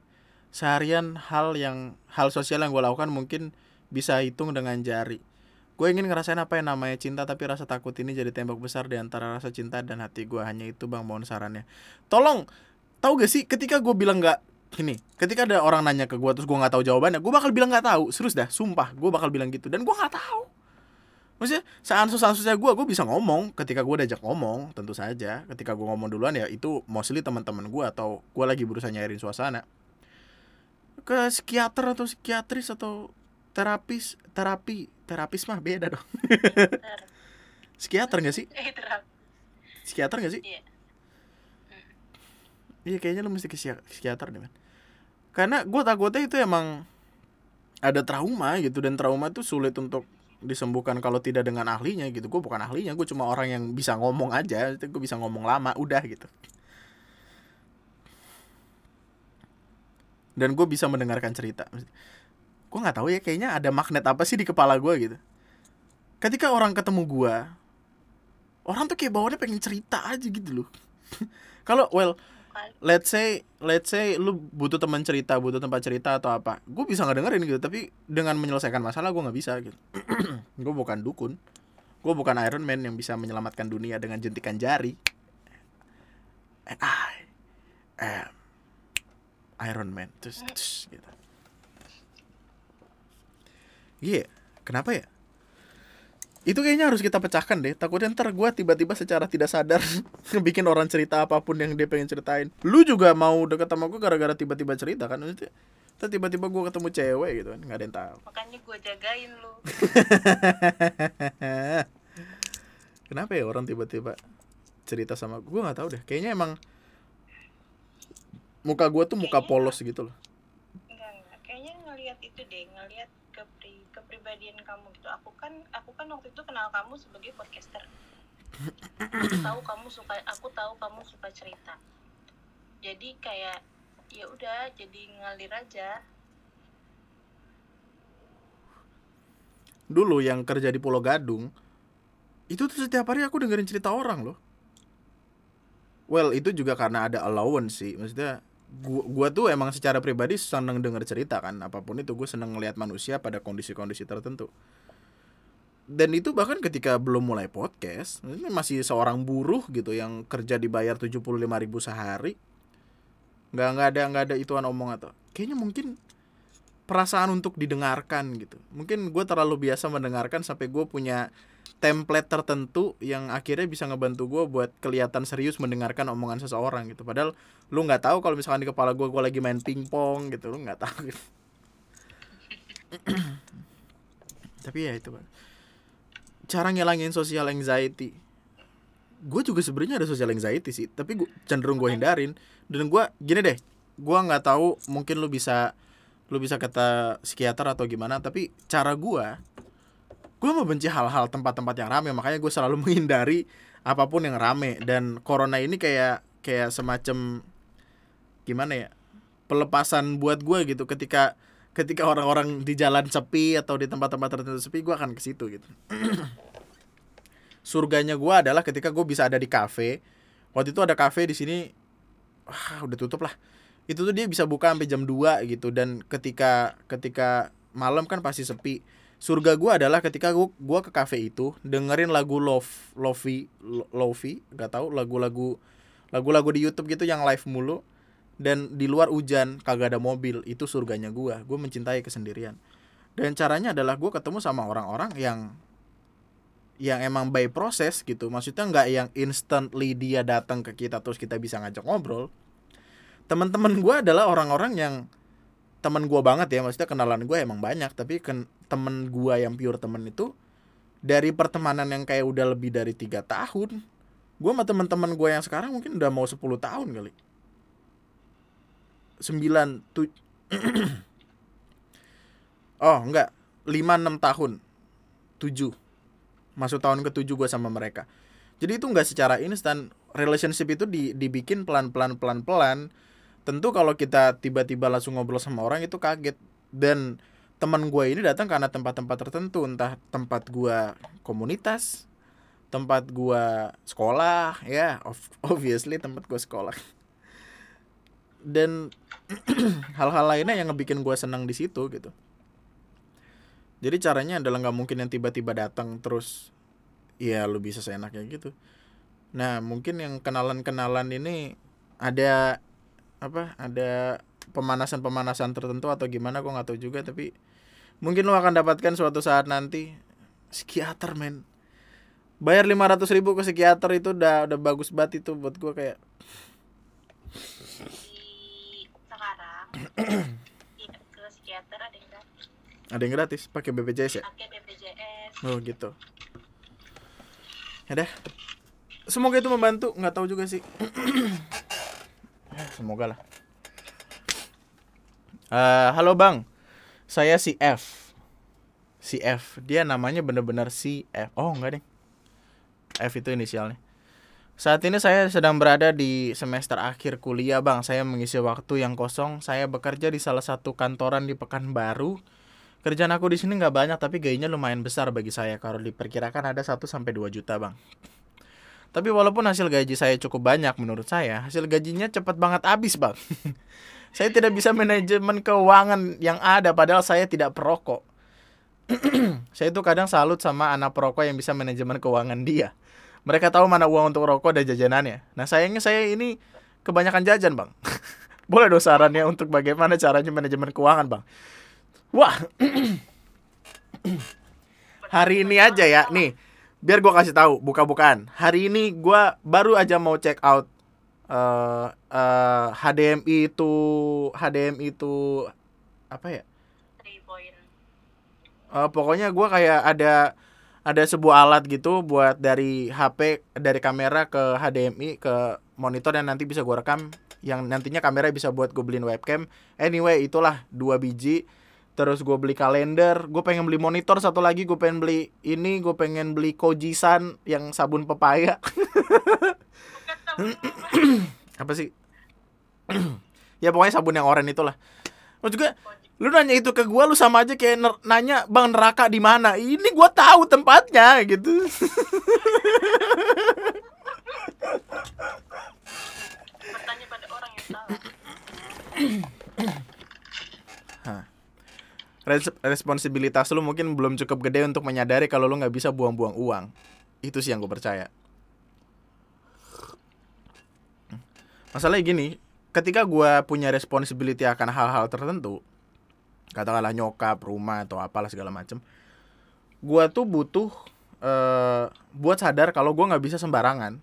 Seharian hal yang hal sosial yang gue lakukan mungkin bisa hitung dengan jari. Gue ingin ngerasain apa yang namanya cinta tapi rasa takut ini jadi tembok besar di antara rasa cinta dan hati gue hanya itu bang mohon sarannya. Tolong, tahu gak sih ketika gue bilang nggak ini, ketika ada orang nanya ke gue terus gue nggak tahu jawabannya, gue bakal bilang nggak tahu. Serius dah, sumpah, gue bakal bilang gitu dan gue nggak tahu. Maksudnya seansus-ansusnya gue, gue bisa ngomong ketika gue diajak ngomong, tentu saja. Ketika gue ngomong duluan ya itu mostly teman-teman gue atau gue lagi berusaha nyairin suasana. Ke psikiater atau psikiatris atau terapis, terapi, terapis mah beda dong. Psikiater gak sih? Eh. Psikiater gak sih? Iya. Iya kayaknya lu mesti ke psikia- psikiater deh man. Karena gue takutnya itu emang ada trauma gitu dan trauma itu sulit untuk disembuhkan kalau tidak dengan ahlinya gitu. Gue bukan ahlinya, gue cuma orang yang bisa ngomong aja. Gue bisa ngomong lama, udah gitu. Dan gue bisa mendengarkan cerita. Gue nggak tahu ya, kayaknya ada magnet apa sih di kepala gue gitu. Ketika orang ketemu gue, orang tuh kayak bawaannya pengen cerita aja gitu loh. Kalau well, Kali. let's say let's say lu butuh teman cerita butuh tempat cerita atau apa gue bisa ngedengerin gitu tapi dengan menyelesaikan masalah gue nggak bisa gitu. Gue bukan dukun. Gue bukan Iron Man yang bisa menyelamatkan dunia dengan jentikan jari. And I am Iron Man. Terus, terus gitu. Iya kenapa ya itu kayaknya harus kita pecahkan deh. Takutnya ntar gue tiba-tiba secara tidak sadar bikin orang cerita apa pun yang dia pengen ceritain. Lu juga mau deket sama gue gara-gara tiba-tiba cerita kan? Ntar tiba-tiba gue ketemu cewek gitu kan? Nggak ada yang tahu. Makanya gue jagain lu. kenapa ya orang tiba-tiba cerita sama gue nggak tahu deh. Kayaknya emang muka gue tuh muka Kayaknya- polos gitu loh Enggak, enggak. Kayaknya ngelihat itu deh, ngelihat kepri kepribadian kamu gitu. Aku kan aku kan waktu itu kenal kamu sebagai podcaster. Aku tahu kamu suka aku tahu kamu suka cerita. Jadi kayak ya udah jadi ngalir aja. dulu yang kerja di Pulau Gadung itu tuh setiap hari aku dengerin cerita orang loh well itu juga karena ada allowance sih maksudnya gua, gua tuh emang secara pribadi seneng denger cerita kan apa pun itu gue seneng ngelihat manusia pada kondisi-kondisi tertentu dan itu bahkan ketika belum mulai podcast ini masih seorang buruh gitu yang kerja dibayar 75.000 ribu sehari nggak nggak ada nggak ada ituan omong atau kayaknya mungkin perasaan untuk didengarkan gitu mungkin gue terlalu biasa mendengarkan sampai gue punya template tertentu yang akhirnya bisa ngebantu gue buat kelihatan serius mendengarkan omongan seseorang gitu padahal lu nggak tahu kalau misalkan di kepala gue gue lagi main pingpong gitu lu nggak tahu gitu. tapi ya itu Pak. Cara ngilangin social anxiety. Gue juga sebenarnya ada social anxiety sih tapi gue cenderung gue hindarin. Dan gue gini deh gue nggak tahu mungkin lu bisa lu bisa kata psikiater atau gimana tapi cara gua gua membenci hal-hal tempat-tempat yang rame makanya gue selalu menghindari apa pun yang rame. Dan corona ini kayak kayak semacam gimana ya pelepasan buat gue gitu. Ketika ketika orang-orang di jalan sepi atau di tempat-tempat tertentu sepi gue akan ke situ gitu. Surganya gue adalah ketika gue bisa ada di kafe. Waktu itu ada kafe di sini wah udah tutup lah. Itu tuh dia bisa buka sampai jam 2 gitu. Dan ketika ketika malam kan pasti sepi. Surga gua adalah ketika gua, gua ke kafe itu dengerin lagu love lofi lofi nggak tahu lagu-lagu lagu-lagu di YouTube gitu yang live mulu dan di luar hujan kagak ada mobil itu surganya gua. Gua mencintai kesendirian. Dan caranya adalah gua ketemu sama orang-orang yang yang emang by proses gitu. Maksudnya nggak yang instantly dia datang ke kita terus kita bisa ngajak ngobrol. Teman-teman gue adalah orang-orang yang teman gue banget ya. Maksudnya kenalan gue emang banyak tapi ken temen gue yang pure temen itu dari pertemanan yang kayak udah lebih dari tiga tahun gue sama teman-teman gue yang sekarang mungkin udah mau 10 tahun kali sembilan tu oh enggak. Lima enam tahun. Tujuh. Masuk tahun ke tujuh gue sama mereka. Jadi itu enggak secara instan. Relationship itu di, dibikin pelan pelan pelan pelan tentu kalau kita tiba-tiba langsung ngobrol sama orang itu kaget. Dan teman gue ini datang karena tempat-tempat tertentu. Entah tempat gue komunitas tempat gue sekolah ya obviously tempat gue sekolah dan hal-hal lainnya yang ngebikin gue senang di situ gitu. Jadi caranya adalah nggak mungkin yang tiba-tiba datang terus ya lu bisa seenaknya gitu. Nah mungkin yang kenalan-kenalan ini ada apa ada pemanasan pemanasan tertentu atau gimana gue nggak tahu juga tapi mungkin lo akan dapatkan suatu saat nanti. Psikiater men. Bayar lima ratus ribu ke psikiater itu udah udah bagus banget itu buat gue kayak ke psikiater ada yang gratis. Ada yang gratis? Pakai BPJS ya? Pakai BPJS oh gitu. Ya deh. Semoga itu membantu. Nggak tahu juga sih. Semoga lah. Uh, halo bang. Saya si F. Si F. Dia namanya bener-bener si F. Oh enggak deh. F itu inisialnya saat ini saya sedang berada di semester akhir kuliah bang saya mengisi waktu yang kosong saya bekerja di salah satu kantoran di Pekanbaru kerjaan aku di sini nggak banyak tapi gajinya lumayan besar bagi saya kalau diperkirakan ada 1 sampai 2 juta bang tapi walaupun hasil gaji saya cukup banyak menurut saya, hasil gajinya cepat banget habis, Bang. saya tidak bisa manajemen keuangan yang ada padahal saya tidak perokok. saya itu kadang salut sama anak perokok yang bisa manajemen keuangan dia. Mereka tahu mana uang untuk rokok dan jajanannya. Nah, sayangnya saya ini kebanyakan jajan, Bang. Boleh dong sarannya untuk bagaimana caranya manajemen keuangan, Bang? Wah. Hari ini aja ya, nih biar gue kasih tahu buka-bukaan hari ini gue baru aja mau check out uh, uh, HDMI itu HDMI itu apa ya uh, pokoknya gue kayak ada ada sebuah alat gitu buat dari HP dari kamera ke HDMI ke monitor yang nanti bisa gue rekam yang nantinya kamera bisa buat gue beliin webcam. Anyway itulah dua biji. Terus gue beli kalender gue pengen beli monitor satu lagi gue pengen beli ini gue pengen beli kojisan yang sabun pepaya. Apa sih? Ya pokoknya sabun yang oranye itulah. Mau juga lu nanya itu ke gue lu sama aja kayak nanya bang neraka di mana? Ini gue tahu tempatnya gitu. Bertanya pada orang yang responsibilitas lu mungkin belum cukup gede untuk menyadari kalau lu nggak bisa buang-buang uang. Itu sih yang gue percaya. Masalahnya gini ketika gue punya responsibility akan hal-hal tertentu katakanlah nyokap rumah atau apalah segala macem gua tuh butuh eh buat sadar kalau gua nggak bisa sembarangan.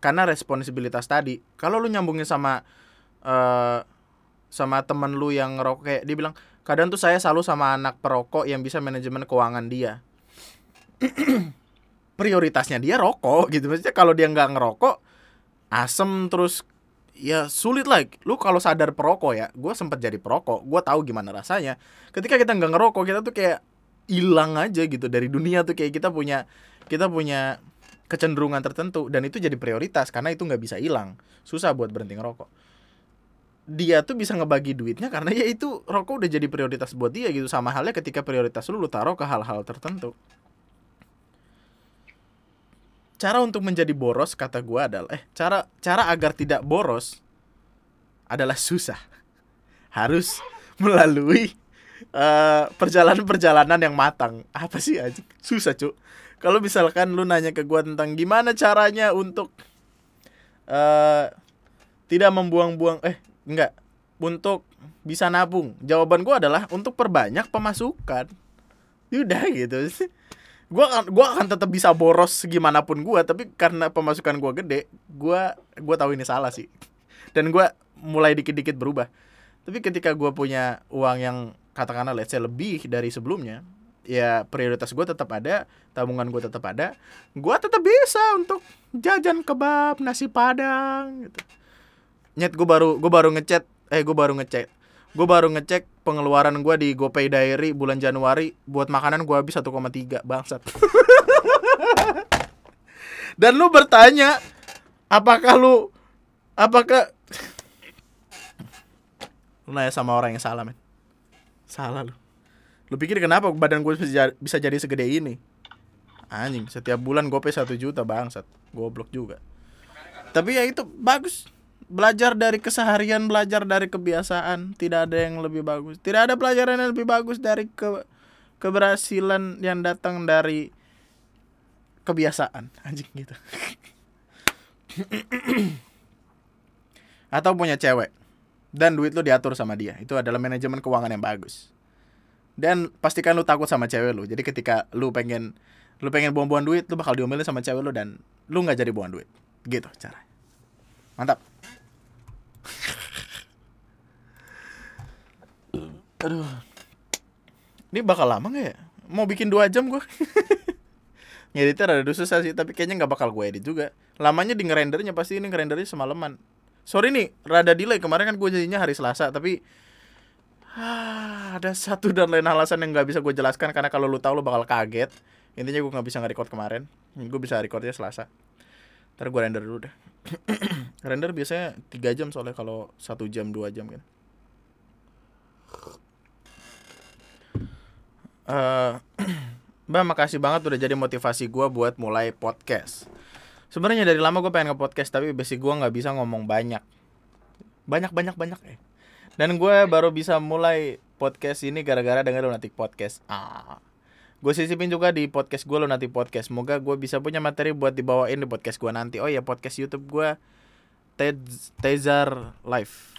Karena responsibilitas tadi kalau lu nyambungin sama eh sama temen lu yang ngerokok kayak dia bilang kadang tuh saya selalu sama anak perokok yang bisa manajemen keuangan dia. Prioritasnya dia rokok gitu. Maksudnya kalau dia nggak ngerokok asem terus ya sulit lah lu kalau sadar perokok ya gue sempat jadi perokok gue tahu gimana rasanya. Ketika kita nggak ngerokok kita tuh kayak hilang aja gitu dari dunia tuh kayak kita punya kita punya kecenderungan tertentu dan itu jadi prioritas karena itu nggak bisa hilang. Susah buat berhenti ngerokok. Dia tuh bisa ngebagi duitnya karena ya itu rokok udah jadi prioritas buat dia gitu sama halnya ketika prioritas lu lu taruh ke hal-hal tertentu cara untuk menjadi boros kata gua adalah eh cara cara agar tidak boros adalah susah. Harus melalui eh, perjalanan-perjalanan yang matang. Apa sih aja susah cuk. Kalau misalkan lu nanya ke gua tentang gimana caranya untuk eh tidak membuang-buang eh enggak untuk bisa nabung. Jawaban gua adalah untuk perbanyak pemasukan. Udah gitu gua akan gua akan tetap bisa boros gimana pun gua tapi karena pemasukan gua gede gua gua tahu ini salah sih. Dan gua mulai dikit-dikit berubah. Tapi ketika gua punya uang yang katakanlah let's say lebih dari sebelumnya ya prioritas gue tetap ada tabungan gue tetap ada gue tetap bisa untuk jajan kebab nasi padang gitu. Nyet gue baru gue baru ngechat eh gue baru ngecek gue baru ngecek pengeluaran gue di GoPay Diary bulan Januari buat makanan gue habis 1,3 bangsat. Dan lu bertanya apakah lu apakah lu nanya sama orang yang salah men. Salah lu. Lu pikir kenapa badan gue bisa, ja- bisa jadi segede ini? Anjing setiap bulan gue pay satu juta bangsat. Goblok juga. Tapi ya itu bagus belajar dari keseharian belajar dari kebiasaan tidak ada yang lebih bagus. Tidak ada pelajaran yang lebih bagus dari ke keberhasilan yang datang dari kebiasaan. Anjing gitu. Atau punya cewek dan duit lu diatur sama dia. Itu adalah manajemen keuangan yang bagus. Dan pastikan lu takut sama cewek lu. Jadi ketika lu pengen lu pengen buang-buang duit lu bakal diomelin sama cewek lu dan lu nggak jadi buang duit. Gitu caranya. Mantap aduh. Ini bakal lama nggak ya? Mau bikin dua jam gue ngeditnya rada susah sih tapi kayaknya nggak bakal gue edit juga. Lamanya di ngerendernya pasti ini ngerendernya semalaman. Sorry nih rada delay. Kemarin kan gue jadinya hari Selasa tapi ada satu dan lain alasan yang nggak bisa gue jelaskan karena kalau lu tahu lu bakal kaget. Intinya gue nggak bisa nge-record kemarin. Gue bisa recordnya Selasa. Ntar gue render dulu deh. Render biasanya tiga jam soalnya kalau satu jam dua jam kan Eh, Mbak makasih banget udah jadi motivasi gue buat mulai podcast. Sebenarnya dari lama gue pengen nge-podcast tapi basic gue nggak bisa ngomong banyak. Banyak banyak banyak ya dan gue baru bisa mulai podcast ini gara-gara denger Lunatic Podcast. Ah. Gue sisipin juga di podcast gue Lunatic Podcast. Semoga gue bisa punya materi buat dibawain di podcast gue nanti. Oh ya podcast YouTube gue Tez- Tezar Live.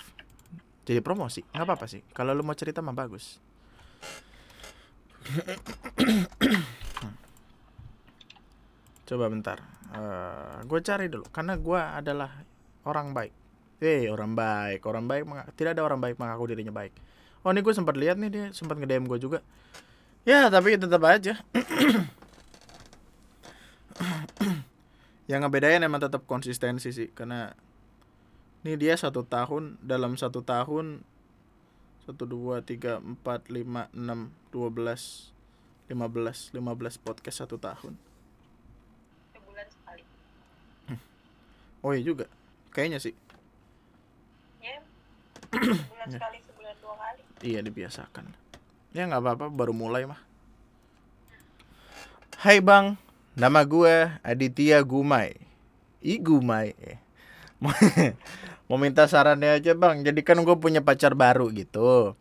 Jadi promosi? Nggak apa-apa sih. Kalau lu mau cerita mah bagus coba bentar. Gue cari dulu karena gue adalah orang baik. Eh orang baik orang baik tidak ada orang baik mengaku dirinya baik. Oh ini gue sempat lihat nih dia sempat nge gue juga. Ya tapi tetap aja. Yang ngebedain emang tetap konsistensi sih karena ini dia satu tahun dalam satu tahun satu dua tiga empat lima enam dua belas lima belas lima belas podcast satu tahun. Sebulan sekali. Oh iya juga. Kayaknya sih. Ya. Sebulan Ya. sekali sebulan dua kali. Iya dibiasakan. Ya nggak apa-apa. Baru mulai mah. Hai bang. Nama gue Aditya Gumai. I Gumai eh. mau minta sarannya aja bang jadi kan gue punya pacar baru gitu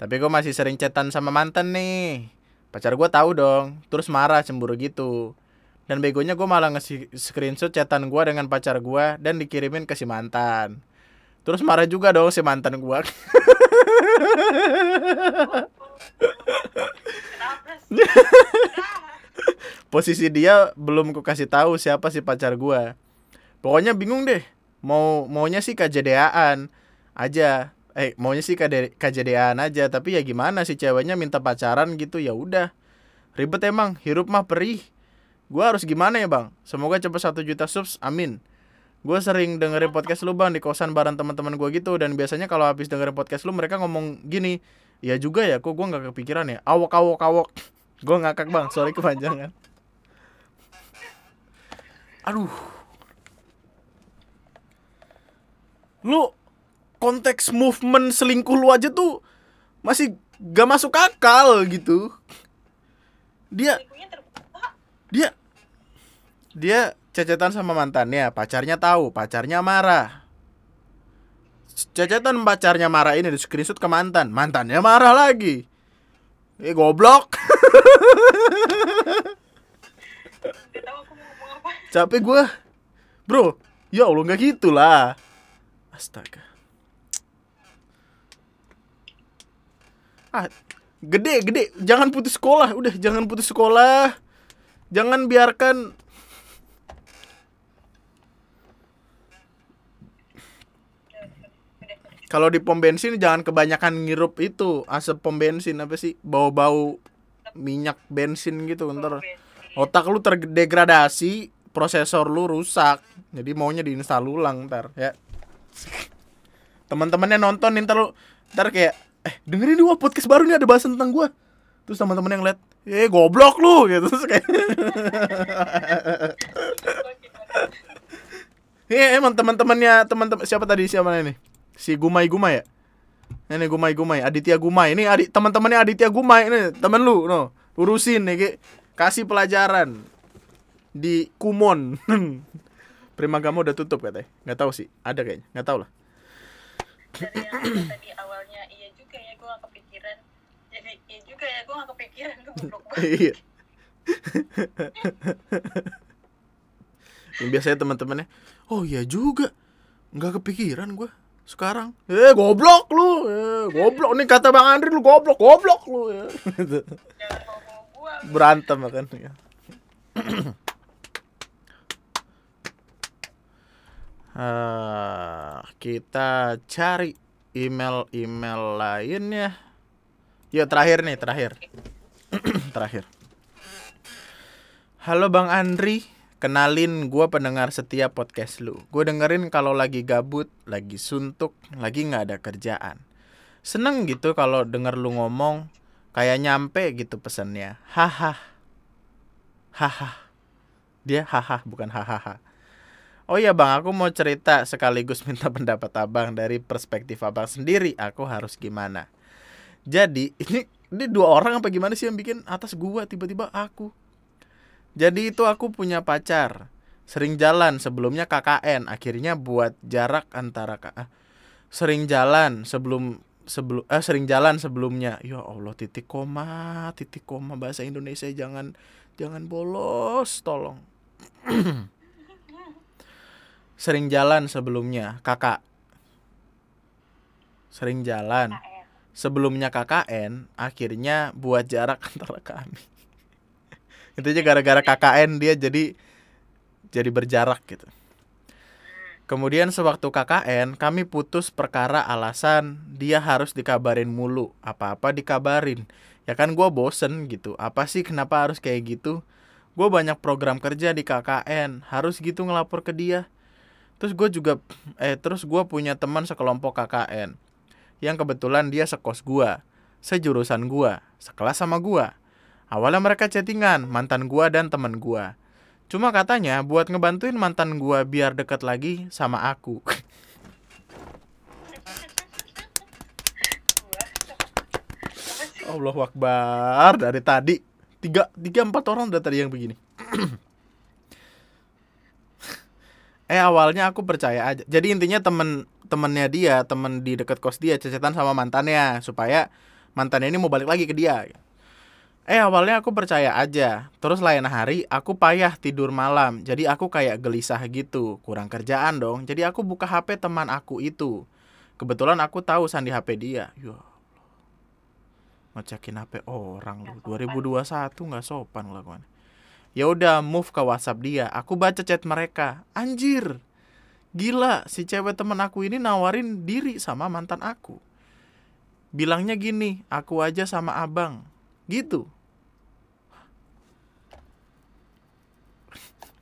Tapi gue masih sering chatan sama mantan nih. Pacar gue tahu dong, terus marah cemburu gitu. Dan begonya gue malah ngasih screenshot chatan gue dengan pacar gue dan dikirimin ke si mantan. Terus marah juga dong si mantan gue. Posisi dia belum ku kasih tahu siapa si pacar gue. Pokoknya bingung deh. Mau maunya sih KJDaan aja. Eh maunya sih KD KJDaan aja. Tapi ya gimana sih ceweknya minta pacaran gitu ya udah. Ribet emang. Hirup mah perih. Gue harus gimana ya bang? Semoga cepet satu juta subs. Amin. Gue sering dengerin podcast lu bang di kosan bareng teman-teman gue gitu dan biasanya kalau habis dengerin podcast lu mereka ngomong gini, ya juga ya, kok gue nggak kepikiran ya, awok awok awok, gue ngakak bang, sorry kepanjangan. Aduh, lu konteks movement selingkuh lu aja tuh masih gak masuk akal gitu. Dia dia dia cecetan sama mantannya pacarnya tahu pacarnya marah. Cecetan pacarnya marah ini di screenshot ke mantan mantannya marah lagi. Eh goblok. Capek gua. Bro ya allah nggak gitu lah astaga. Ah gede gede. Jangan putus sekolah udah jangan putus sekolah. Jangan biarkan. Kalau di pom bensin jangan kebanyakan ngirup itu. Asap pom bensin apa sih? Bau-bau minyak bensin gitu ntar. Otak lu terdegradasi prosesor lu rusak. Jadi maunya diinstal ulang ntar ya teman-temannya nonton ntar lu ntar kayak eh dengerin wah podcast baru nih ada bahas tentang gua. Terus teman-teman yang lihat eh goblok lu. Gitu terus kayak eh emang teman-temannya teman-teman siapa tadi siapa ini si Gumai Gumai ya? Ini Gumai Gumai Aditya Gumai. Ini adik teman-temannya Aditya Gumai ini temen lu no. Urusin nih kasih pelajaran di Kumon Primagama udah tutup katanya nggak tahu sih ada kayaknya nggak tahu lah Dari yang tadi awalnya iya juga ya gue gak kepikiran. Jadi iya juga ya gue gak kepikiran gue goblok banget. iya yang biasanya teman-temannya oh iya juga nggak kepikiran gua sekarang eh goblok lu eh, goblok nih kata bang Andri lu goblok goblok lu ya. Gue. berantem kan ya. Ah, kita cari email-email lainnya. Ya terakhir nih, terakhir. terakhir. Halo Bang Andri, kenalin gua pendengar setia podcast lu. Gue dengerin kalau lagi gabut, lagi suntuk, lagi nggak ada kerjaan. Seneng gitu kalau denger lu ngomong, kayak nyampe gitu pesannya. Haha. Haha. Dia haha bukan hahaha. Oh iya bang, aku mau cerita sekaligus minta pendapat abang dari perspektif abang sendiri. Aku harus gimana? Jadi ini ini dua orang apa gimana sih yang bikin atas gua tiba-tiba aku. Jadi itu aku punya pacar. Sering jalan sebelumnya KKN, akhirnya buat jarak antara ah, sering jalan sebelum sebelum eh sering jalan sebelumnya. Ya Allah titik koma, titik koma bahasa Indonesia jangan jangan bolos tolong. sering jalan sebelumnya kakak. Sering jalan. KR. sebelumnya KKN akhirnya buat jarak antara kami. Intinya gara-gara KKN dia jadi jadi berjarak gitu. Kemudian sewaktu KKN kami putus perkara alasan dia harus dikabarin mulu. Apa-apa dikabarin. Ya kan gue bosen gitu. Apa sih kenapa harus kayak gitu? Gue banyak program kerja di KKN harus gitu ngelapor ke dia terus gue juga eh terus gue punya teman sekelompok KKN yang kebetulan dia sekos gua, sejurusan gua, sekelas sama gua. Awalnya mereka chattingan, mantan gua dan temen gua. Cuma katanya buat ngebantuin mantan gua biar deket lagi sama aku. Allah Akbar dari tadi tiga tiga empat orang udah tadi yang begini. eh awalnya aku percaya aja. Jadi intinya temen temennya dia, temen di deket kos dia cecetan sama mantannya supaya mantannya ini mau balik lagi ke dia. Eh awalnya aku percaya aja. Terus lain hari aku payah tidur malam. Jadi aku kayak gelisah gitu. Kurang kerjaan dong. Jadi aku buka HP teman aku itu. Kebetulan aku tahu sandi HP dia. Ya Allah. ngecekin HP orang. Lu 2021 nggak sopan lakukan ya udah move ke WhatsApp dia. Aku baca chat mereka. Anjir. Gila si cewek temen aku ini nawarin diri sama mantan aku. Bilangnya gini aku aja sama abang. Gitu.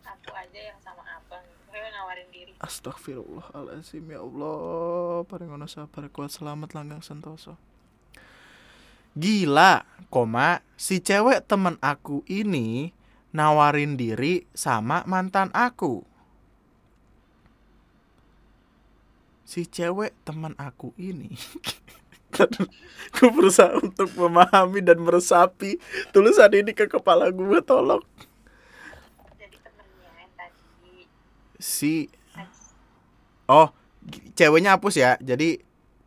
Aku aja yang sama abang. Gue nawarin diri. Astagfirullahaladzim ya Allah. Paringono sabar kuat selamat langgang sentoso. Gila koma Si cewek temen aku ini Nawarin diri sama mantan aku. Si cewek temen aku ini. Gue berusaha untuk memahami dan meresapi Tulisan ini ke kepala gue tolong. Jadi temennya yang tadi. Si Oh, ceweknya hapus ya. Jadi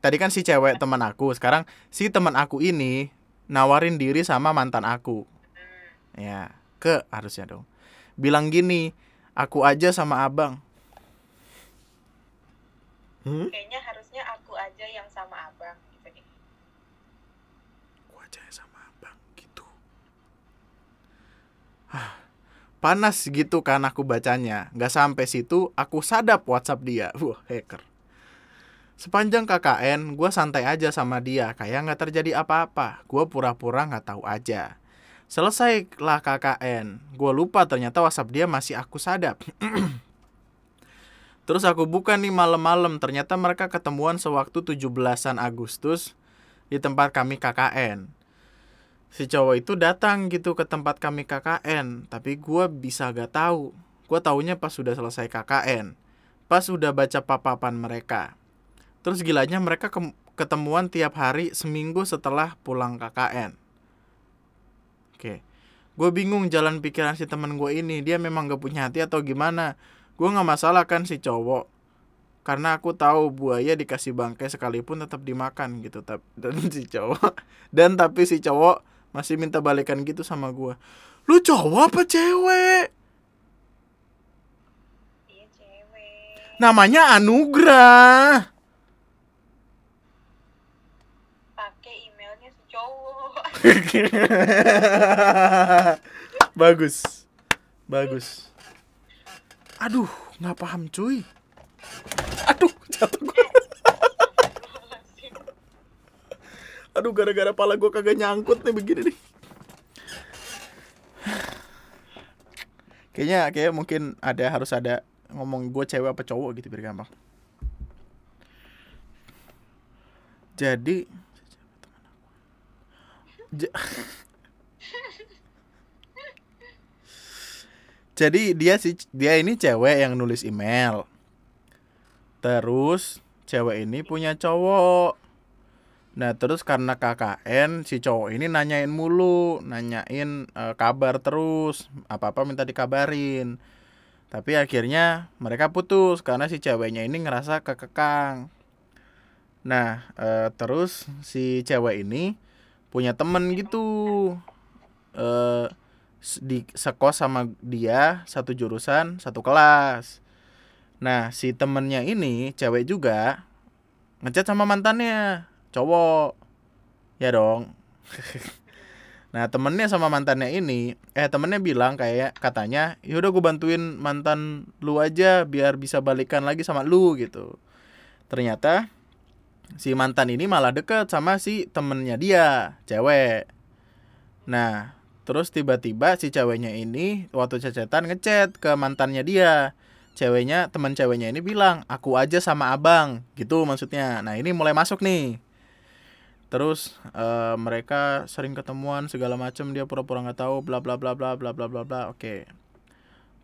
tadi kan si cewek teman aku, sekarang si teman aku ini nawarin diri sama mantan aku. hmm, Ya, ke harusnya dong. Bilang gini, aku aja sama abang. Hmm? kayaknya harusnya aku aja yang sama abang gitu deh Aku aja sama abang gitu. Ah, panas gitu kan aku bacanya. Nggak sampai situ, aku sadap WhatsApp dia. Wah, hacker. Sepanjang KKN, gue santai aja sama dia, kayak nggak terjadi apa-apa. Gue pura-pura nggak tahu aja. Selesailah KKN, gue lupa ternyata WhatsApp dia masih aku sadap. Terus aku buka nih malam-malam, ternyata mereka ketemuan sewaktu 17-an Agustus di tempat kami KKN si cowok itu datang gitu ke tempat kami KKN tapi gua bisa gak tahu. Gue taunya pas sudah selesai KKN pas sudah baca papapan mereka. Terus gilanya mereka ke- ketemuan tiap hari seminggu setelah pulang KKN oke. Gue bingung jalan pikiran si temen gue ini dia memang gak punya hati atau gimana? Gue nggak masalah kan si cowok. Karena aku tahu buaya dikasih bangkai sekalipun tetap dimakan gitu Tap- dan si cowok dan tapi si cowok masih minta balikan gitu sama gua. Lu cowok apa cewek? Iya cewek. Namanya Anugrah pakai emailnya si cowok bagus. Bagus. Aduh nggak paham cuy. Aduh jatuh gua. Aduh gara-gara pala gua kagak nyangkut nih begini nih. Kayaknya kayak mungkin ada harus ada ngomong gue cewek apa cowok gitu biar gampang. Jadi Ja- jadi dia si dia ini cewek yang nulis email. Terus cewek ini punya cowok. Nah terus karena KKN si cowok ini nanyain mulu nanyain eh, kabar terus apa apa minta dikabarin. Tapi akhirnya mereka putus karena si ceweknya ini ngerasa kekekang. Nah eh, terus si cewek ini punya temen gitu. Eh di sekos sama dia satu jurusan satu kelas. Nah si temennya ini cewek juga ngechat sama mantannya cowok. Ya dong. Nah temennya sama mantannya ini eh temennya bilang kayak katanya yaudah gue bantuin mantan lu aja biar bisa balikan lagi sama lu gitu. Ternyata si mantan ini malah deket sama si temennya dia cewek. Nah terus tiba-tiba si ceweknya ini waktu cecetan ngechat ke mantannya dia. Ceweknya teman ceweknya ini bilang aku aja sama abang gitu maksudnya. Nah ini mulai masuk nih. Terus eh, mereka sering ketemuan segala macem dia pura-pura nggak tahu bla bla bla bla bla bla bla bla oke.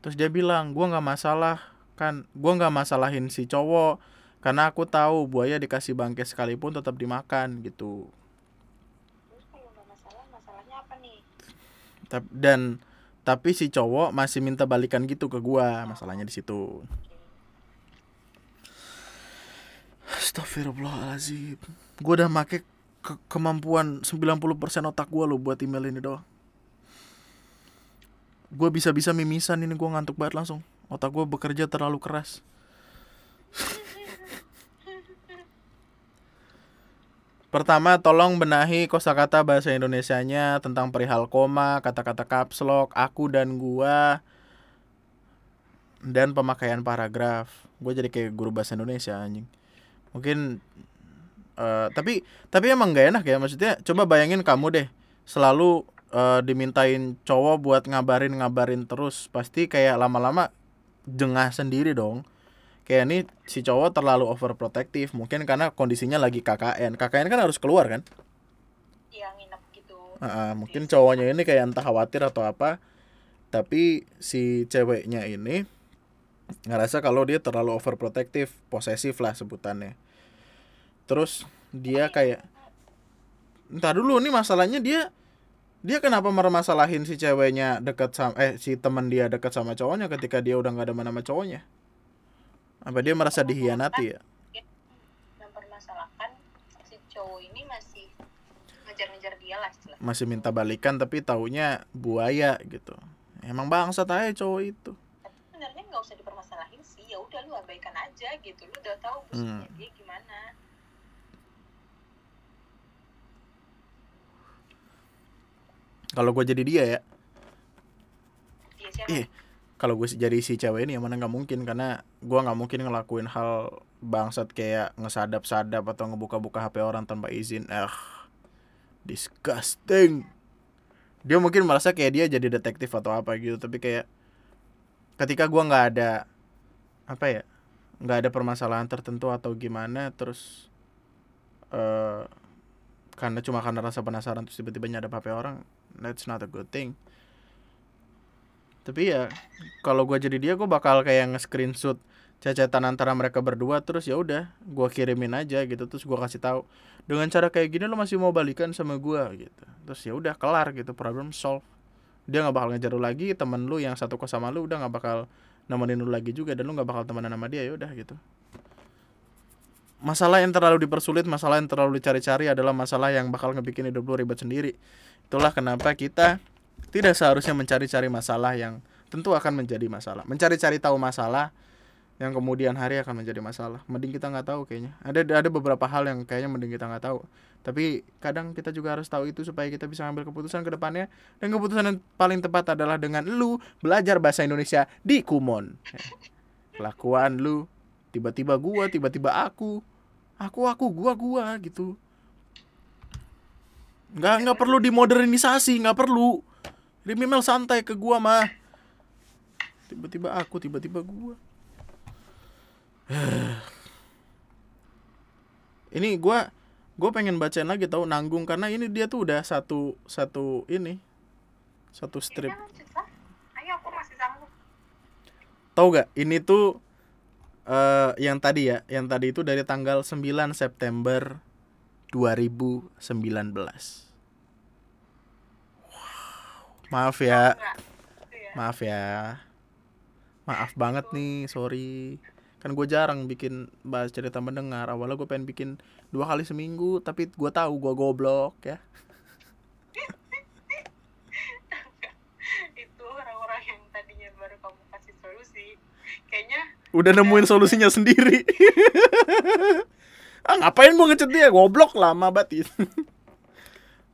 Terus dia bilang gua nggak masalah kan gua nggak masalahin si cowok karena aku tahu buaya dikasih bangkai sekalipun tetap dimakan gitu. Terus kalau nggak masalah masalahnya apa nih? Tap- dan tapi si cowok masih minta balikan gitu ke gua masalahnya di situ. Astagfirullahaladzim Gue udah make ke- kemampuan 90% otak gue lo buat email ini doang. Gue bisa-bisa mimisan ini gue ngantuk banget langsung. Otak gue bekerja terlalu keras Pertama, tolong benahi kosakata bahasa Indonesianya tentang perihal koma, kata-kata caps lock, aku dan gua, dan pemakaian paragraf. Gue jadi kayak guru bahasa Indonesia anjing. Mungkin eh, tapi tapi emang gak enak ya maksudnya. Coba bayangin kamu deh selalu eh, dimintain cowok buat ngabarin-ngabarin terus, pasti kayak lama-lama jengah sendiri dong kayak ini si cowok terlalu overprotective mungkin karena kondisinya lagi KKN KKN kan harus keluar kan? Iya nginep gitu. Ah, ah, mungkin cowoknya ini kayak entah khawatir atau apa tapi si ceweknya ini ngerasa kalau dia terlalu overprotective posesif lah sebutannya. Terus dia kayak entah dulu nih masalahnya dia dia kenapa mermasalahin si ceweknya deket sama eh si teman dia deket sama cowoknya ketika dia udah nggak ada nama cowoknya apa dia merasa dihianati ya Mempermasalahkan si cowok ini masih ngejar-ngejar dia lah istilahnya. masih minta balikan tapi taunya buaya gitu emang bangsat aja cowok itu Tapi sebenarnya nggak usah dipermasalahin sih. Ya udah lu abaikan aja gitu. Lu udah tahu Hmm. posisinya dia gimana. kalau gue jadi dia ya siapa? Ih, kalau gue jadi si cewek ini yang mana nggak mungkin karena gue nggak mungkin ngelakuin hal bangsat kayak ngesadap-sadap atau ngebuka-buka HP orang tanpa izin. Eh disgusting. Dia mungkin merasa kayak dia jadi detektif atau apa gitu tapi kayak ketika gua nggak ada apa ya nggak ada permasalahan tertentu atau gimana terus eh karena cuma karena rasa penasaran terus tiba-tiba nyadap HP orang that's not a good thing tapi ya kalau gua jadi dia gue bakal kayak nge-screenshot cecetan antara mereka berdua terus ya udah gua kirimin aja gitu terus gua kasih tahu dengan cara kayak gini lo masih mau balikan sama gua gitu. Terus ya udah kelar gitu problem solve dia nggak bakal ngejar lu lagi temen lu yang satu kos sama lu udah nggak bakal nemenin lu lagi juga dan lu nggak bakal temenan sama dia ya udah gitu. Masalah yang terlalu dipersulit masalah yang terlalu dicari-cari adalah masalah yang bakal ngebikin hidup lu ribet sendiri. Itulah kenapa kita tidak seharusnya mencari-cari masalah yang tentu akan menjadi masalah. Mencari-cari tahu masalah yang kemudian hari akan menjadi masalah. Mending kita nggak tahu kayaknya. Ada ada beberapa hal yang kayaknya mending kita nggak tahu. Tapi kadang kita juga harus tahu itu supaya kita bisa ambil keputusan ke depannya. Dan keputusan yang paling tepat adalah dengan lu belajar bahasa Indonesia di Kumon. Kelakuan lu tiba-tiba gua tiba-tiba aku. Aku aku gua gua gitu nggak nggak perlu dimodernisasi nggak perlu. Email santai ke gua mah. Tiba-tiba aku tiba-tiba gua. Ini gua gue pengen bacain lagi tahu nanggung karena ini dia tuh udah satu satu ini satu strip. Ayo aku masih tahu gak ini tuh eh yang tadi ya yang tadi itu dari tanggal 9 September 2019 wow. Maaf ya. Enggak. Gitu ya. maaf ya. Maaf banget nih sorry. Kan gue jarang bikin bahas cerita mendengar. Awalnya gue pengen bikin dua kali seminggu tapi gue tahu gue goblok ya. Itu orang-orang yang tadinya baru kamu kasih solusi. Kayaknya udah nemuin solusinya sendiri ah ngapain gue ngechat dia? Goblok lama batin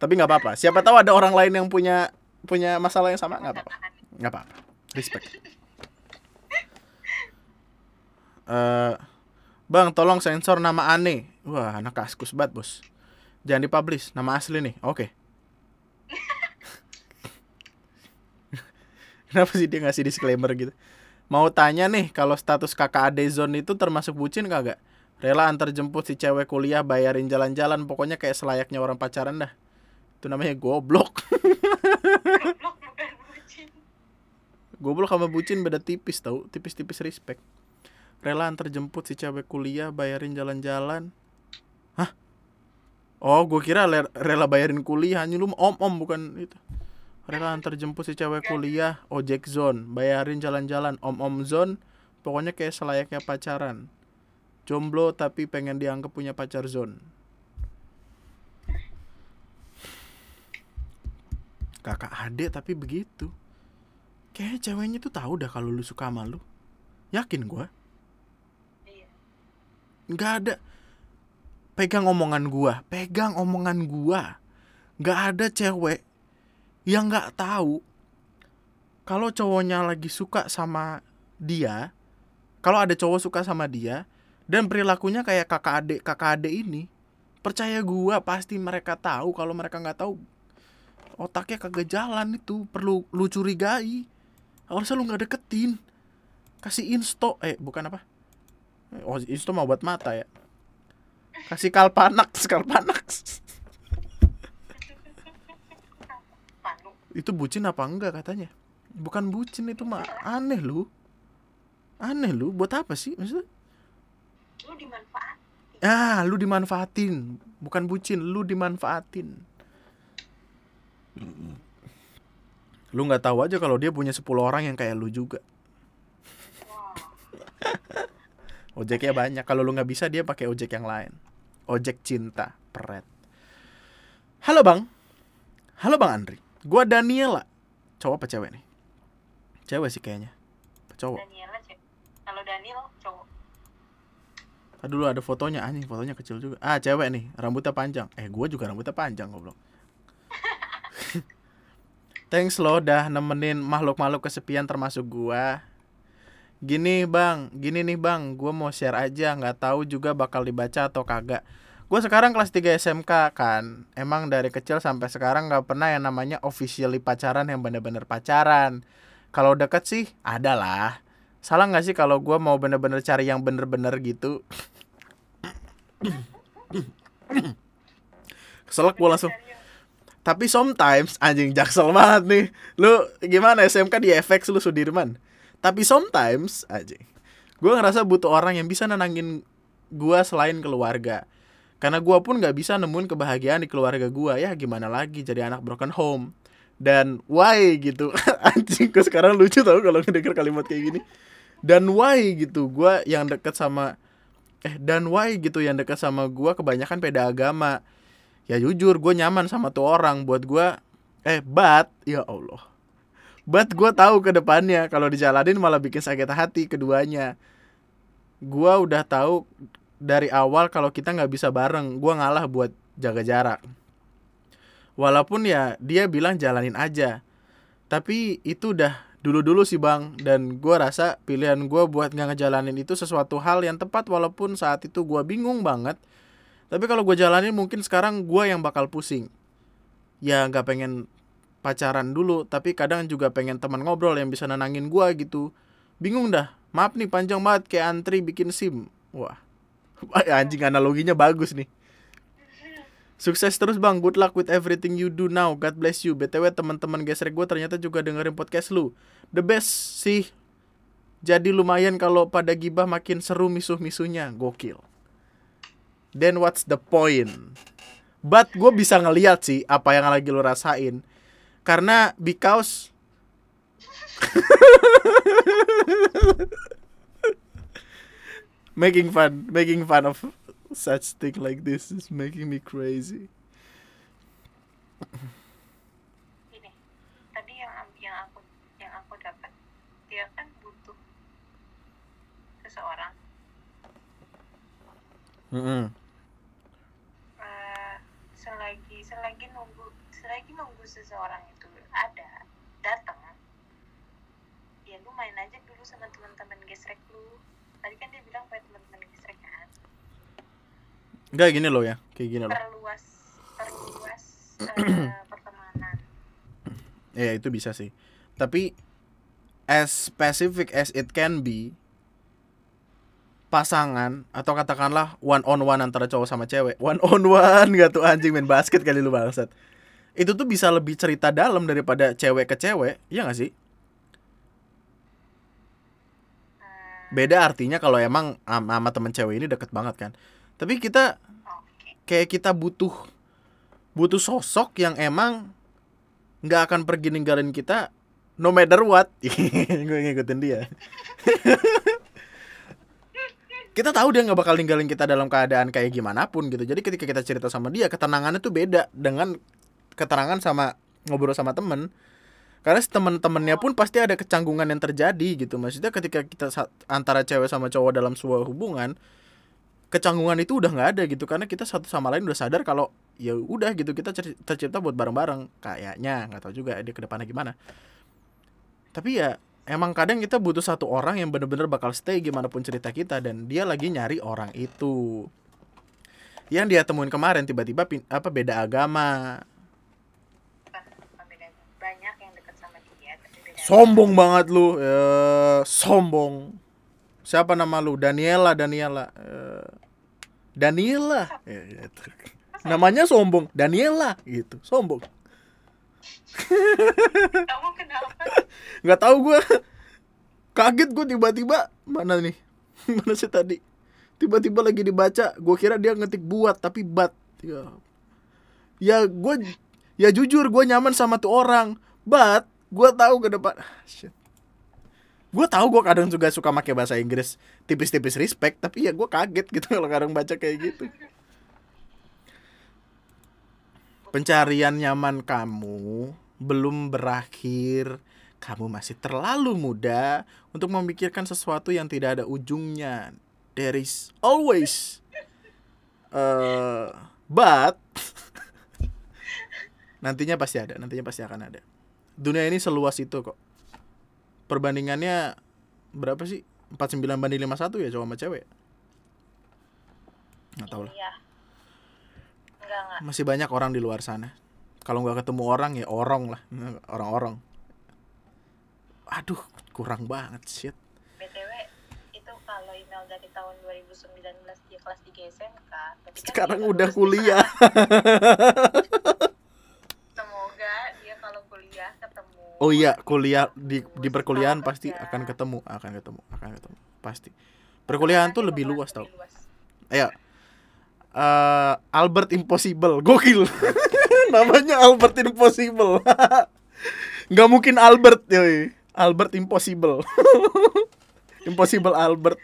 tapi nggak apa-apa. Siapa tahu ada orang lain yang punya punya masalah yang sama. Nggak apa-apa. Nggak apa-apa. Respect. Eh bang tolong sensor nama aneh wah anak kaskus banget bos. Jangan dipublish nama asli nih. Oke. Kenapa sih dia ngasih disclaimer gitu? Mau tanya nih kalau status kakak ade zone itu termasuk bucin kagak rela antar jemput si cewek kuliah bayarin jalan-jalan pokoknya kayak selayaknya orang pacaran dah. Itu namanya goblok. Goblok sama bucin beda tipis tau. Tipis-tipis respect. Rela antar jemput si cewek kuliah bayarin jalan-jalan. Hah? Oh gue kira rela bayarin kuliah. Hanya lu om om bukan itu. Rela antar jemput si cewek kuliah ojek zone. Bayarin jalan-jalan om om zone. Pokoknya kayak selayaknya pacaran jomblo tapi pengen dianggap punya pacar zone. Kakak adik tapi begitu. Kayaknya ceweknya tuh tahu dah kalau lu suka sama lu. Yakin gua? Iya. Nggak ada. Pegang omongan gua. Pegang omongan gua. Nggak ada cewek yang nggak tahu kalau cowoknya lagi suka sama dia kalau ada cowok suka sama dia dan perilakunya kayak kakak adik kakak adik ini percaya gua pasti mereka tahu. Kalau mereka nggak tahu otaknya kagak jalan itu. Perlu lu curigai. Harusnya lu nggak deketin. Kasih insto eh bukan apa? Oh insto mau buat mata ya. Kasih kalpanax Panu itu bucin apa enggak katanya? Bukan bucin itu mah aneh lu. Aneh lu buat apa sih? Maksudnya lu dimanfaat ah lu dimanfaatin. Bukan bucin lu dimanfaatin. Lu nggak tahu aja kalau dia punya 10 orang yang kayak lu juga. Wow. Ojeknya banyak. Kalau lu nggak bisa dia pakai ojek yang lain. Ojek cinta. Peret halo bang. Halo bang Andri. Gua Daniela. Cowok apa cewek nih? Cewek sih kayaknya. Apa cowok. Daniela cek kalau Daniel cowok dulu ada fotonya anjing fotonya kecil juga ah cewek nih rambutnya panjang eh gua juga rambutnya panjang goblok Thanks lo udah nemenin makhluk-makhluk kesepian termasuk gua. Gini bang, gini nih bang, gua mau share aja, nggak tahu juga bakal dibaca atau kagak. Gua sekarang kelas 3 SMK kan, emang dari kecil sampai sekarang nggak pernah yang namanya officially pacaran yang bener-bener pacaran. Kalau deket sih ada lah. Salah nggak sih kalau gua mau bener-bener cari yang bener-bener gitu? Keselak gua langsung. Tapi sometimes anjing jaksel banget nih. Lu gimana SMK di FX lu Sudirman? Tapi sometimes anjing. Gua ngerasa butuh orang yang bisa nenangin gua selain keluarga. Karena gua pun nggak bisa nemuin kebahagiaan di keluarga gua ya gimana lagi jadi anak broken home. Dan why gitu. anjing gua sekarang lucu tau kalau ngedenger kalimat kayak gini. Dan why gitu. Gua yang deket sama eh dan why gitu yang deket sama gua kebanyakan beda agama. Ya jujur gue nyaman sama tuh orang. Buat gue eh but ya Allah. But gue tahu ke depannya. Kalau dijalanin malah bikin sakit hati keduanya. Gue udah tahu dari awal kalau kita nggak bisa bareng gue ngalah buat jaga jarak. Walaupun ya dia bilang jalanin aja. Tapi itu udah dulu-dulu sih bang dan gue rasa pilihan gue buat nggak ngejalanin itu sesuatu hal yang tepat walaupun saat itu gue bingung banget tapi kalau gue jalanin mungkin sekarang gue yang bakal pusing. Ya nggak pengen pacaran dulu, tapi kadang juga pengen teman ngobrol yang bisa nenangin gue gitu. Bingung dah. Maaf nih panjang banget kayak antri bikin SIM. Wah. Anjing analoginya bagus nih. Sukses terus bang, good luck with everything you do now. God bless you. BTW teman-teman gesrek gue ternyata juga dengerin podcast lu. The best sih. Jadi lumayan kalau pada gibah makin seru misuh-misuhnya. Gokil. Then what's the point? But gue bisa ngeliat sih apa yang lagi lo rasain. Karena because making fun, making fun of such thing like this is making me crazy. Gini, tadi yang yang aku yang aku dapat dia kan butuh seseorang Mm-mm. Eh, selagi selagi nunggu selagi nunggu seseorang itu ada datang ya lu main aja dulu sama teman-teman gesrek lu tadi kan dia bilang pada teman-teman gesrek kan Enggak gini loh ya, kayak gini loh. perluas perluas eh, pertemanan Ya itu bisa sih. Tapi as specific as it can be, pasangan atau katakanlah one on one antara cowok sama cewek, one on one gak tuh anjing main basket kali lu bangsat. Itu tuh bisa lebih cerita dalam daripada cewek ke cewek, iya gak sih? Beda artinya kalau emang am- sama temen cewek ini deket banget kan. Tapi kita kayak kita butuh butuh sosok yang emang nggak akan pergi ninggalin kita no matter what. Gue ngikutin dia. Kita tahu dia nggak bakal ninggalin kita dalam keadaan kayak gimana pun gitu. Jadi ketika kita cerita sama dia ketenangannya tuh beda dengan keterangan sama ngobrol sama temen. Karena temen-temennya pun pasti ada kecanggungan yang terjadi gitu. Maksudnya ketika kita antara cewek sama cowok dalam sebuah hubungan kecanggungan itu udah nggak ada gitu. Karena kita satu sama lain udah sadar kalau ya udah gitu kita tercipta buat bareng-bareng. Kayaknya nggak tahu juga dia ke depannya gimana. Tapi ya emang kadang kita butuh satu orang yang bener-bener bakal stay gimana pun cerita kita dan dia lagi nyari orang itu. Yang dia temuin kemarin tiba-tiba apa beda agama. Bukan bukan beda banyak yang deket sama dia tapi beda sombong banget lu. Eh, sombong siapa nama lu? Daniela Daniela. Eh, Daniela. Ya, gitu. namanya sombong. Daniela gitu. Sombong. Kamu kenapa? Nggak tahu gue kaget gue tiba-tiba. Mana nih? Mana sih tadi? Tiba-tiba lagi dibaca. Gue kira dia ngetik buat tapi bat. Ya. Ya gue ya jujur gue nyaman sama tuh orang. But gue tahu ke depan. Ah, shit gue tahu gue kadang juga suka pakai bahasa Inggris tipis-tipis respect tapi ya gue kaget gitu kalau kadang baca kayak gitu. Pencarian nyaman kamu belum berakhir. Kamu masih terlalu muda untuk memikirkan sesuatu yang tidak ada ujungnya. There is always uh, but nantinya pasti ada nantinya pasti akan ada. Dunia ini seluas itu kok perbandingannya berapa sih? 49 banding 51 ya cowok sama cewek? Nggak tahu lah. Iya. Enggak enggak masih banyak orang di luar sana. Kalau nggak ketemu orang ya orang lah. Orang-orang aduh kurang banget shit. Btw itu kalau email dari tahun 2019 dia kelas 3 SMK berarti kan sekarang udah kuliah. Semoga dia kalau kuliah ketemu oh iya kuliah di di perkuliahan pasti akan ketemu akan ketemu akan ketemu pasti. Perkuliahan tuh lebih luas tau. ayo Eh, Albert Impossible gokil. Namanya Albert Impossible. Nggak mungkin Albert yoi. Albert Impossible. Impossible Albert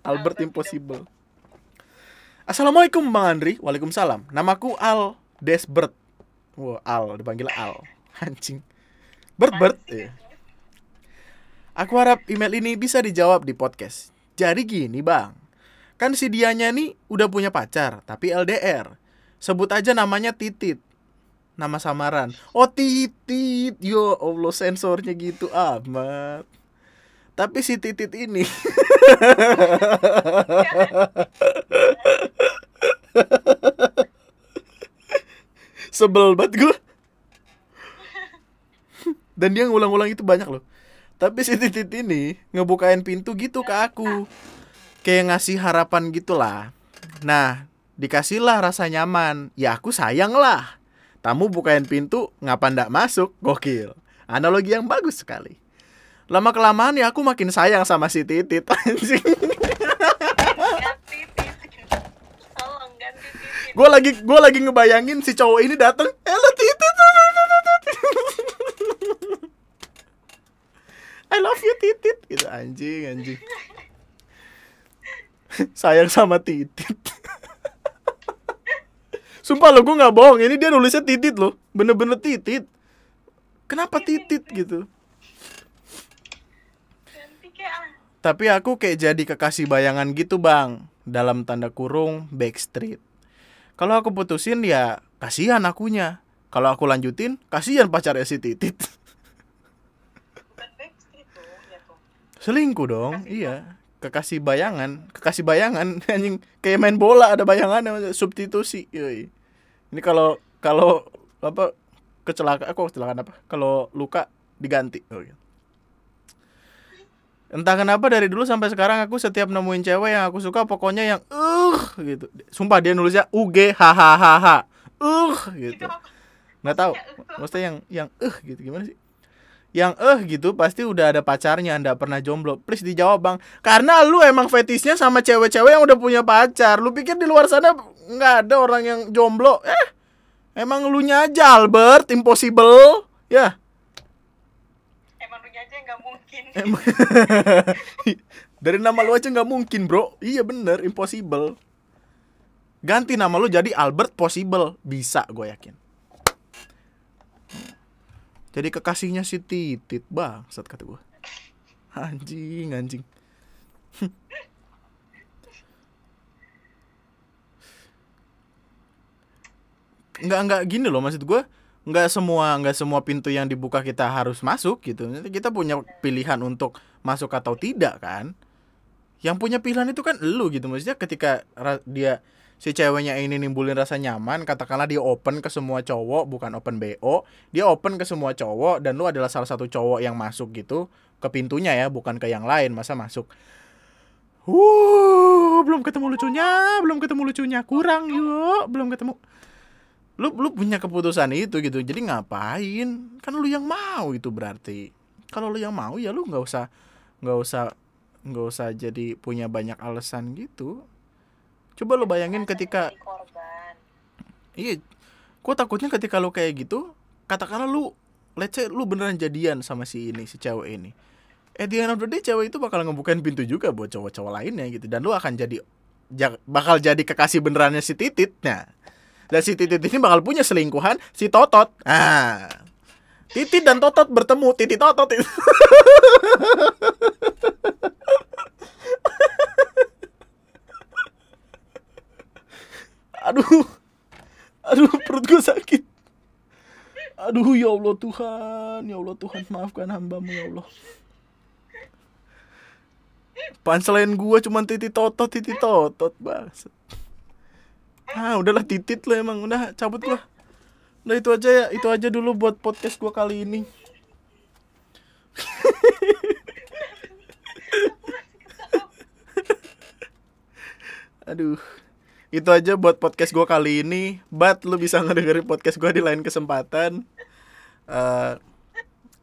Albert Impossible. Assalamualaikum Bang Andri. Waalaikumsalam. Namaku Al Desbert. Wah Al dipanggil Al. Anjing Bert Bert. Iya. Aku harap email ini bisa dijawab di podcast. Jadi gini bang. Kan si dianya nih udah punya pacar Tapi LDR Sebut aja namanya Titit. Nama samaran. Oh Titit. Yo Allah sensornya gitu amat. Tapi si Titit ini. Sebel banget gue Dan dia ngulang-ulang itu banyak loh. Tapi si Titit ini Ngebukain pintu gitu ke aku. Kayak ngasih harapan gitulah. Nah Dikasihlah rasa nyaman. Ya aku sayang lah Tamu bukain pintu Ngapa ndak masuk? Gokil. Analogi yang bagus sekali. Lama kelamaan ya aku makin sayang sama si Titit. Anjing. Gue lagi gue lagi ngebayangin si cowok ini datang hello I love you titit. Gitu anjing anjing. Sayang sama titit. Sumpah lo gue nggak bohong. Ini dia nulisnya titit loh. Bener-bener titit. Kenapa titit gitu? Ganti kayak ah Tapi aku kayak jadi kekasih bayangan gitu bang. Dalam tanda kurung backstreet. Kalau aku putusin ya kasihan akunya. Kalau aku lanjutin kasihan pacarnya si Titit bukan backstreet tuh ya tuh Selingkuh dong iya Kekasih bayangan Kekasih bayangan anjing Kayak main bola ada bayangannya substitusi Yoi. Ini kalau kalau apa kecelakaan kok kecelakaan apa? Kalau luka diganti. Oh, gitu. Entah kenapa dari dulu sampai sekarang aku setiap nemuin cewek yang aku suka pokoknya yang uh gitu. Sumpah dia nulisnya UG hahaha. Uh gitu. Nggak tahu. Maksudnya yang yang eh gitu gimana sih? Yang eh gitu pasti udah ada pacarnya, Anda pernah jomblo. Please dijawab, Bang. Karena lu emang fetisnya sama cewek-cewek yang udah punya pacar. Lu pikir di luar sana nggak ada orang yang jomblo? Eh, emang lu nya aja Albert, impossible. Ya. emang lu aja nggak mungkin Emang Dari nama lu aja nggak mungkin, Bro. Iya bener, impossible. Ganti nama lu jadi Albert Possible. Bisa, gue yakin. Jadi kekasihnya si titit bangsat kata gue anjing anjing. Nggak nggak gini loh maksud gue nggak semua nggak semua pintu yang dibuka kita harus masuk gitu. Kita punya pilihan untuk masuk atau tidak kan. Yang punya pilihan itu kan lu gitu. Maksudnya ketika dia si ceweknya ini nimbulin rasa nyaman katakanlah dia open ke semua cowok bukan open bo dia open ke semua cowok dan lu adalah salah satu cowok yang masuk gitu ke pintunya ya bukan ke yang lain. Masa masuk? Uh belum ketemu lucunya belum ketemu lucunya. Kurang yuk belum ketemu. Lu lu punya keputusan itu gitu jadi ngapain? Kan lu yang mau itu berarti. Kalau lu yang mau ya lu nggak usah nggak usah nggak usah jadi punya banyak alasan gitu coba lu bayangin ketika iya gua takutnya ketika lu kayak gitu katakanlah lu let's say lu beneran jadian sama si ini si cewek ini. Eh di end of the day cewek itu bakal ngebukain pintu juga buat cowok-cowok lainnya gitu dan lu akan jadi ja- bakal jadi kekasih benerannya si titit. Nah dan si titit ini bakal punya selingkuhan si totot. Ah titit dan totot bertemu titit totot aduh. Aduh perut gue sakit. Aduh ya Allah Tuhan. Ya Allah Tuhan maafkan hambamu ya Allah. Punchline gue cuman titit totot titit totot banget ah udahlah titit lah emang. Udah cabut gua. Udah itu aja ya. Itu aja dulu buat podcast gua kali ini. Aduh itu aja buat podcast gua kali ini. But lu bisa ngedengerin podcast gua di lain kesempatan. Eh,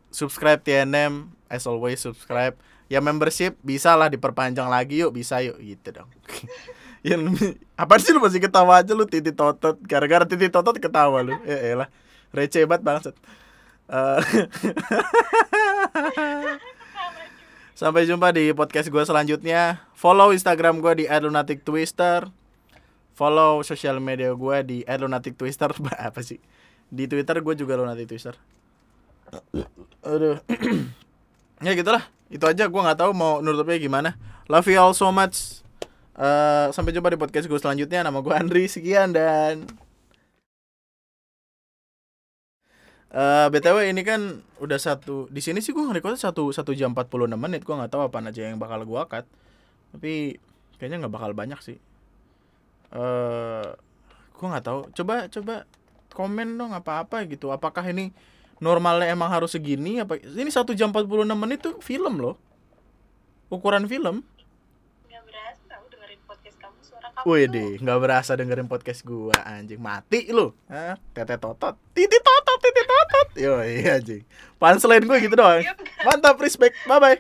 subscribe TNM as always subscribe. Ya membership bisa lah diperpanjang lagi yuk. Bisa yuk. Gitu dong. Yang apa sih lu masih ketawa aja? Lu titit totot. Gara-gara titit totot ketawa lu. Ya elah. Receh banget bangsat. Eh, sampai jumpa di podcast gue selanjutnya. Follow instagram gue di @lunatictwister follow sosial media gue di @lunatictwister. Apa sih? Di twitter gue juga lunatic twister aduh. Ya gitulah. Itu aja. Gue nggak tahu mau nutupnya gimana. Love you all so much. Eh, sampai jumpa di podcast gue selanjutnya. Nama gue Andri. Sekian dan Eh btw ini kan udah satu di sini sih gue ngerekordnya satu satu jam 46 menit. Gue nggak tahu apa aja yang bakal gue cut. Tapi kayaknya nggak bakal banyak sih eh gue nggak tahu coba coba komen dong apa apa gitu apakah ini normalnya emang harus segini apa ini satu jam 46 menit tuh film loh ukuran film nggak berasa dengerin podcast kamu suara kamu Wih deh, nggak berasa dengerin podcast gua anjing mati lu. Hah? Tete totot, titi totot, titi totot. Yo iya anjing. Punchline gue gitu doang. Mantap, respect. Bye bye.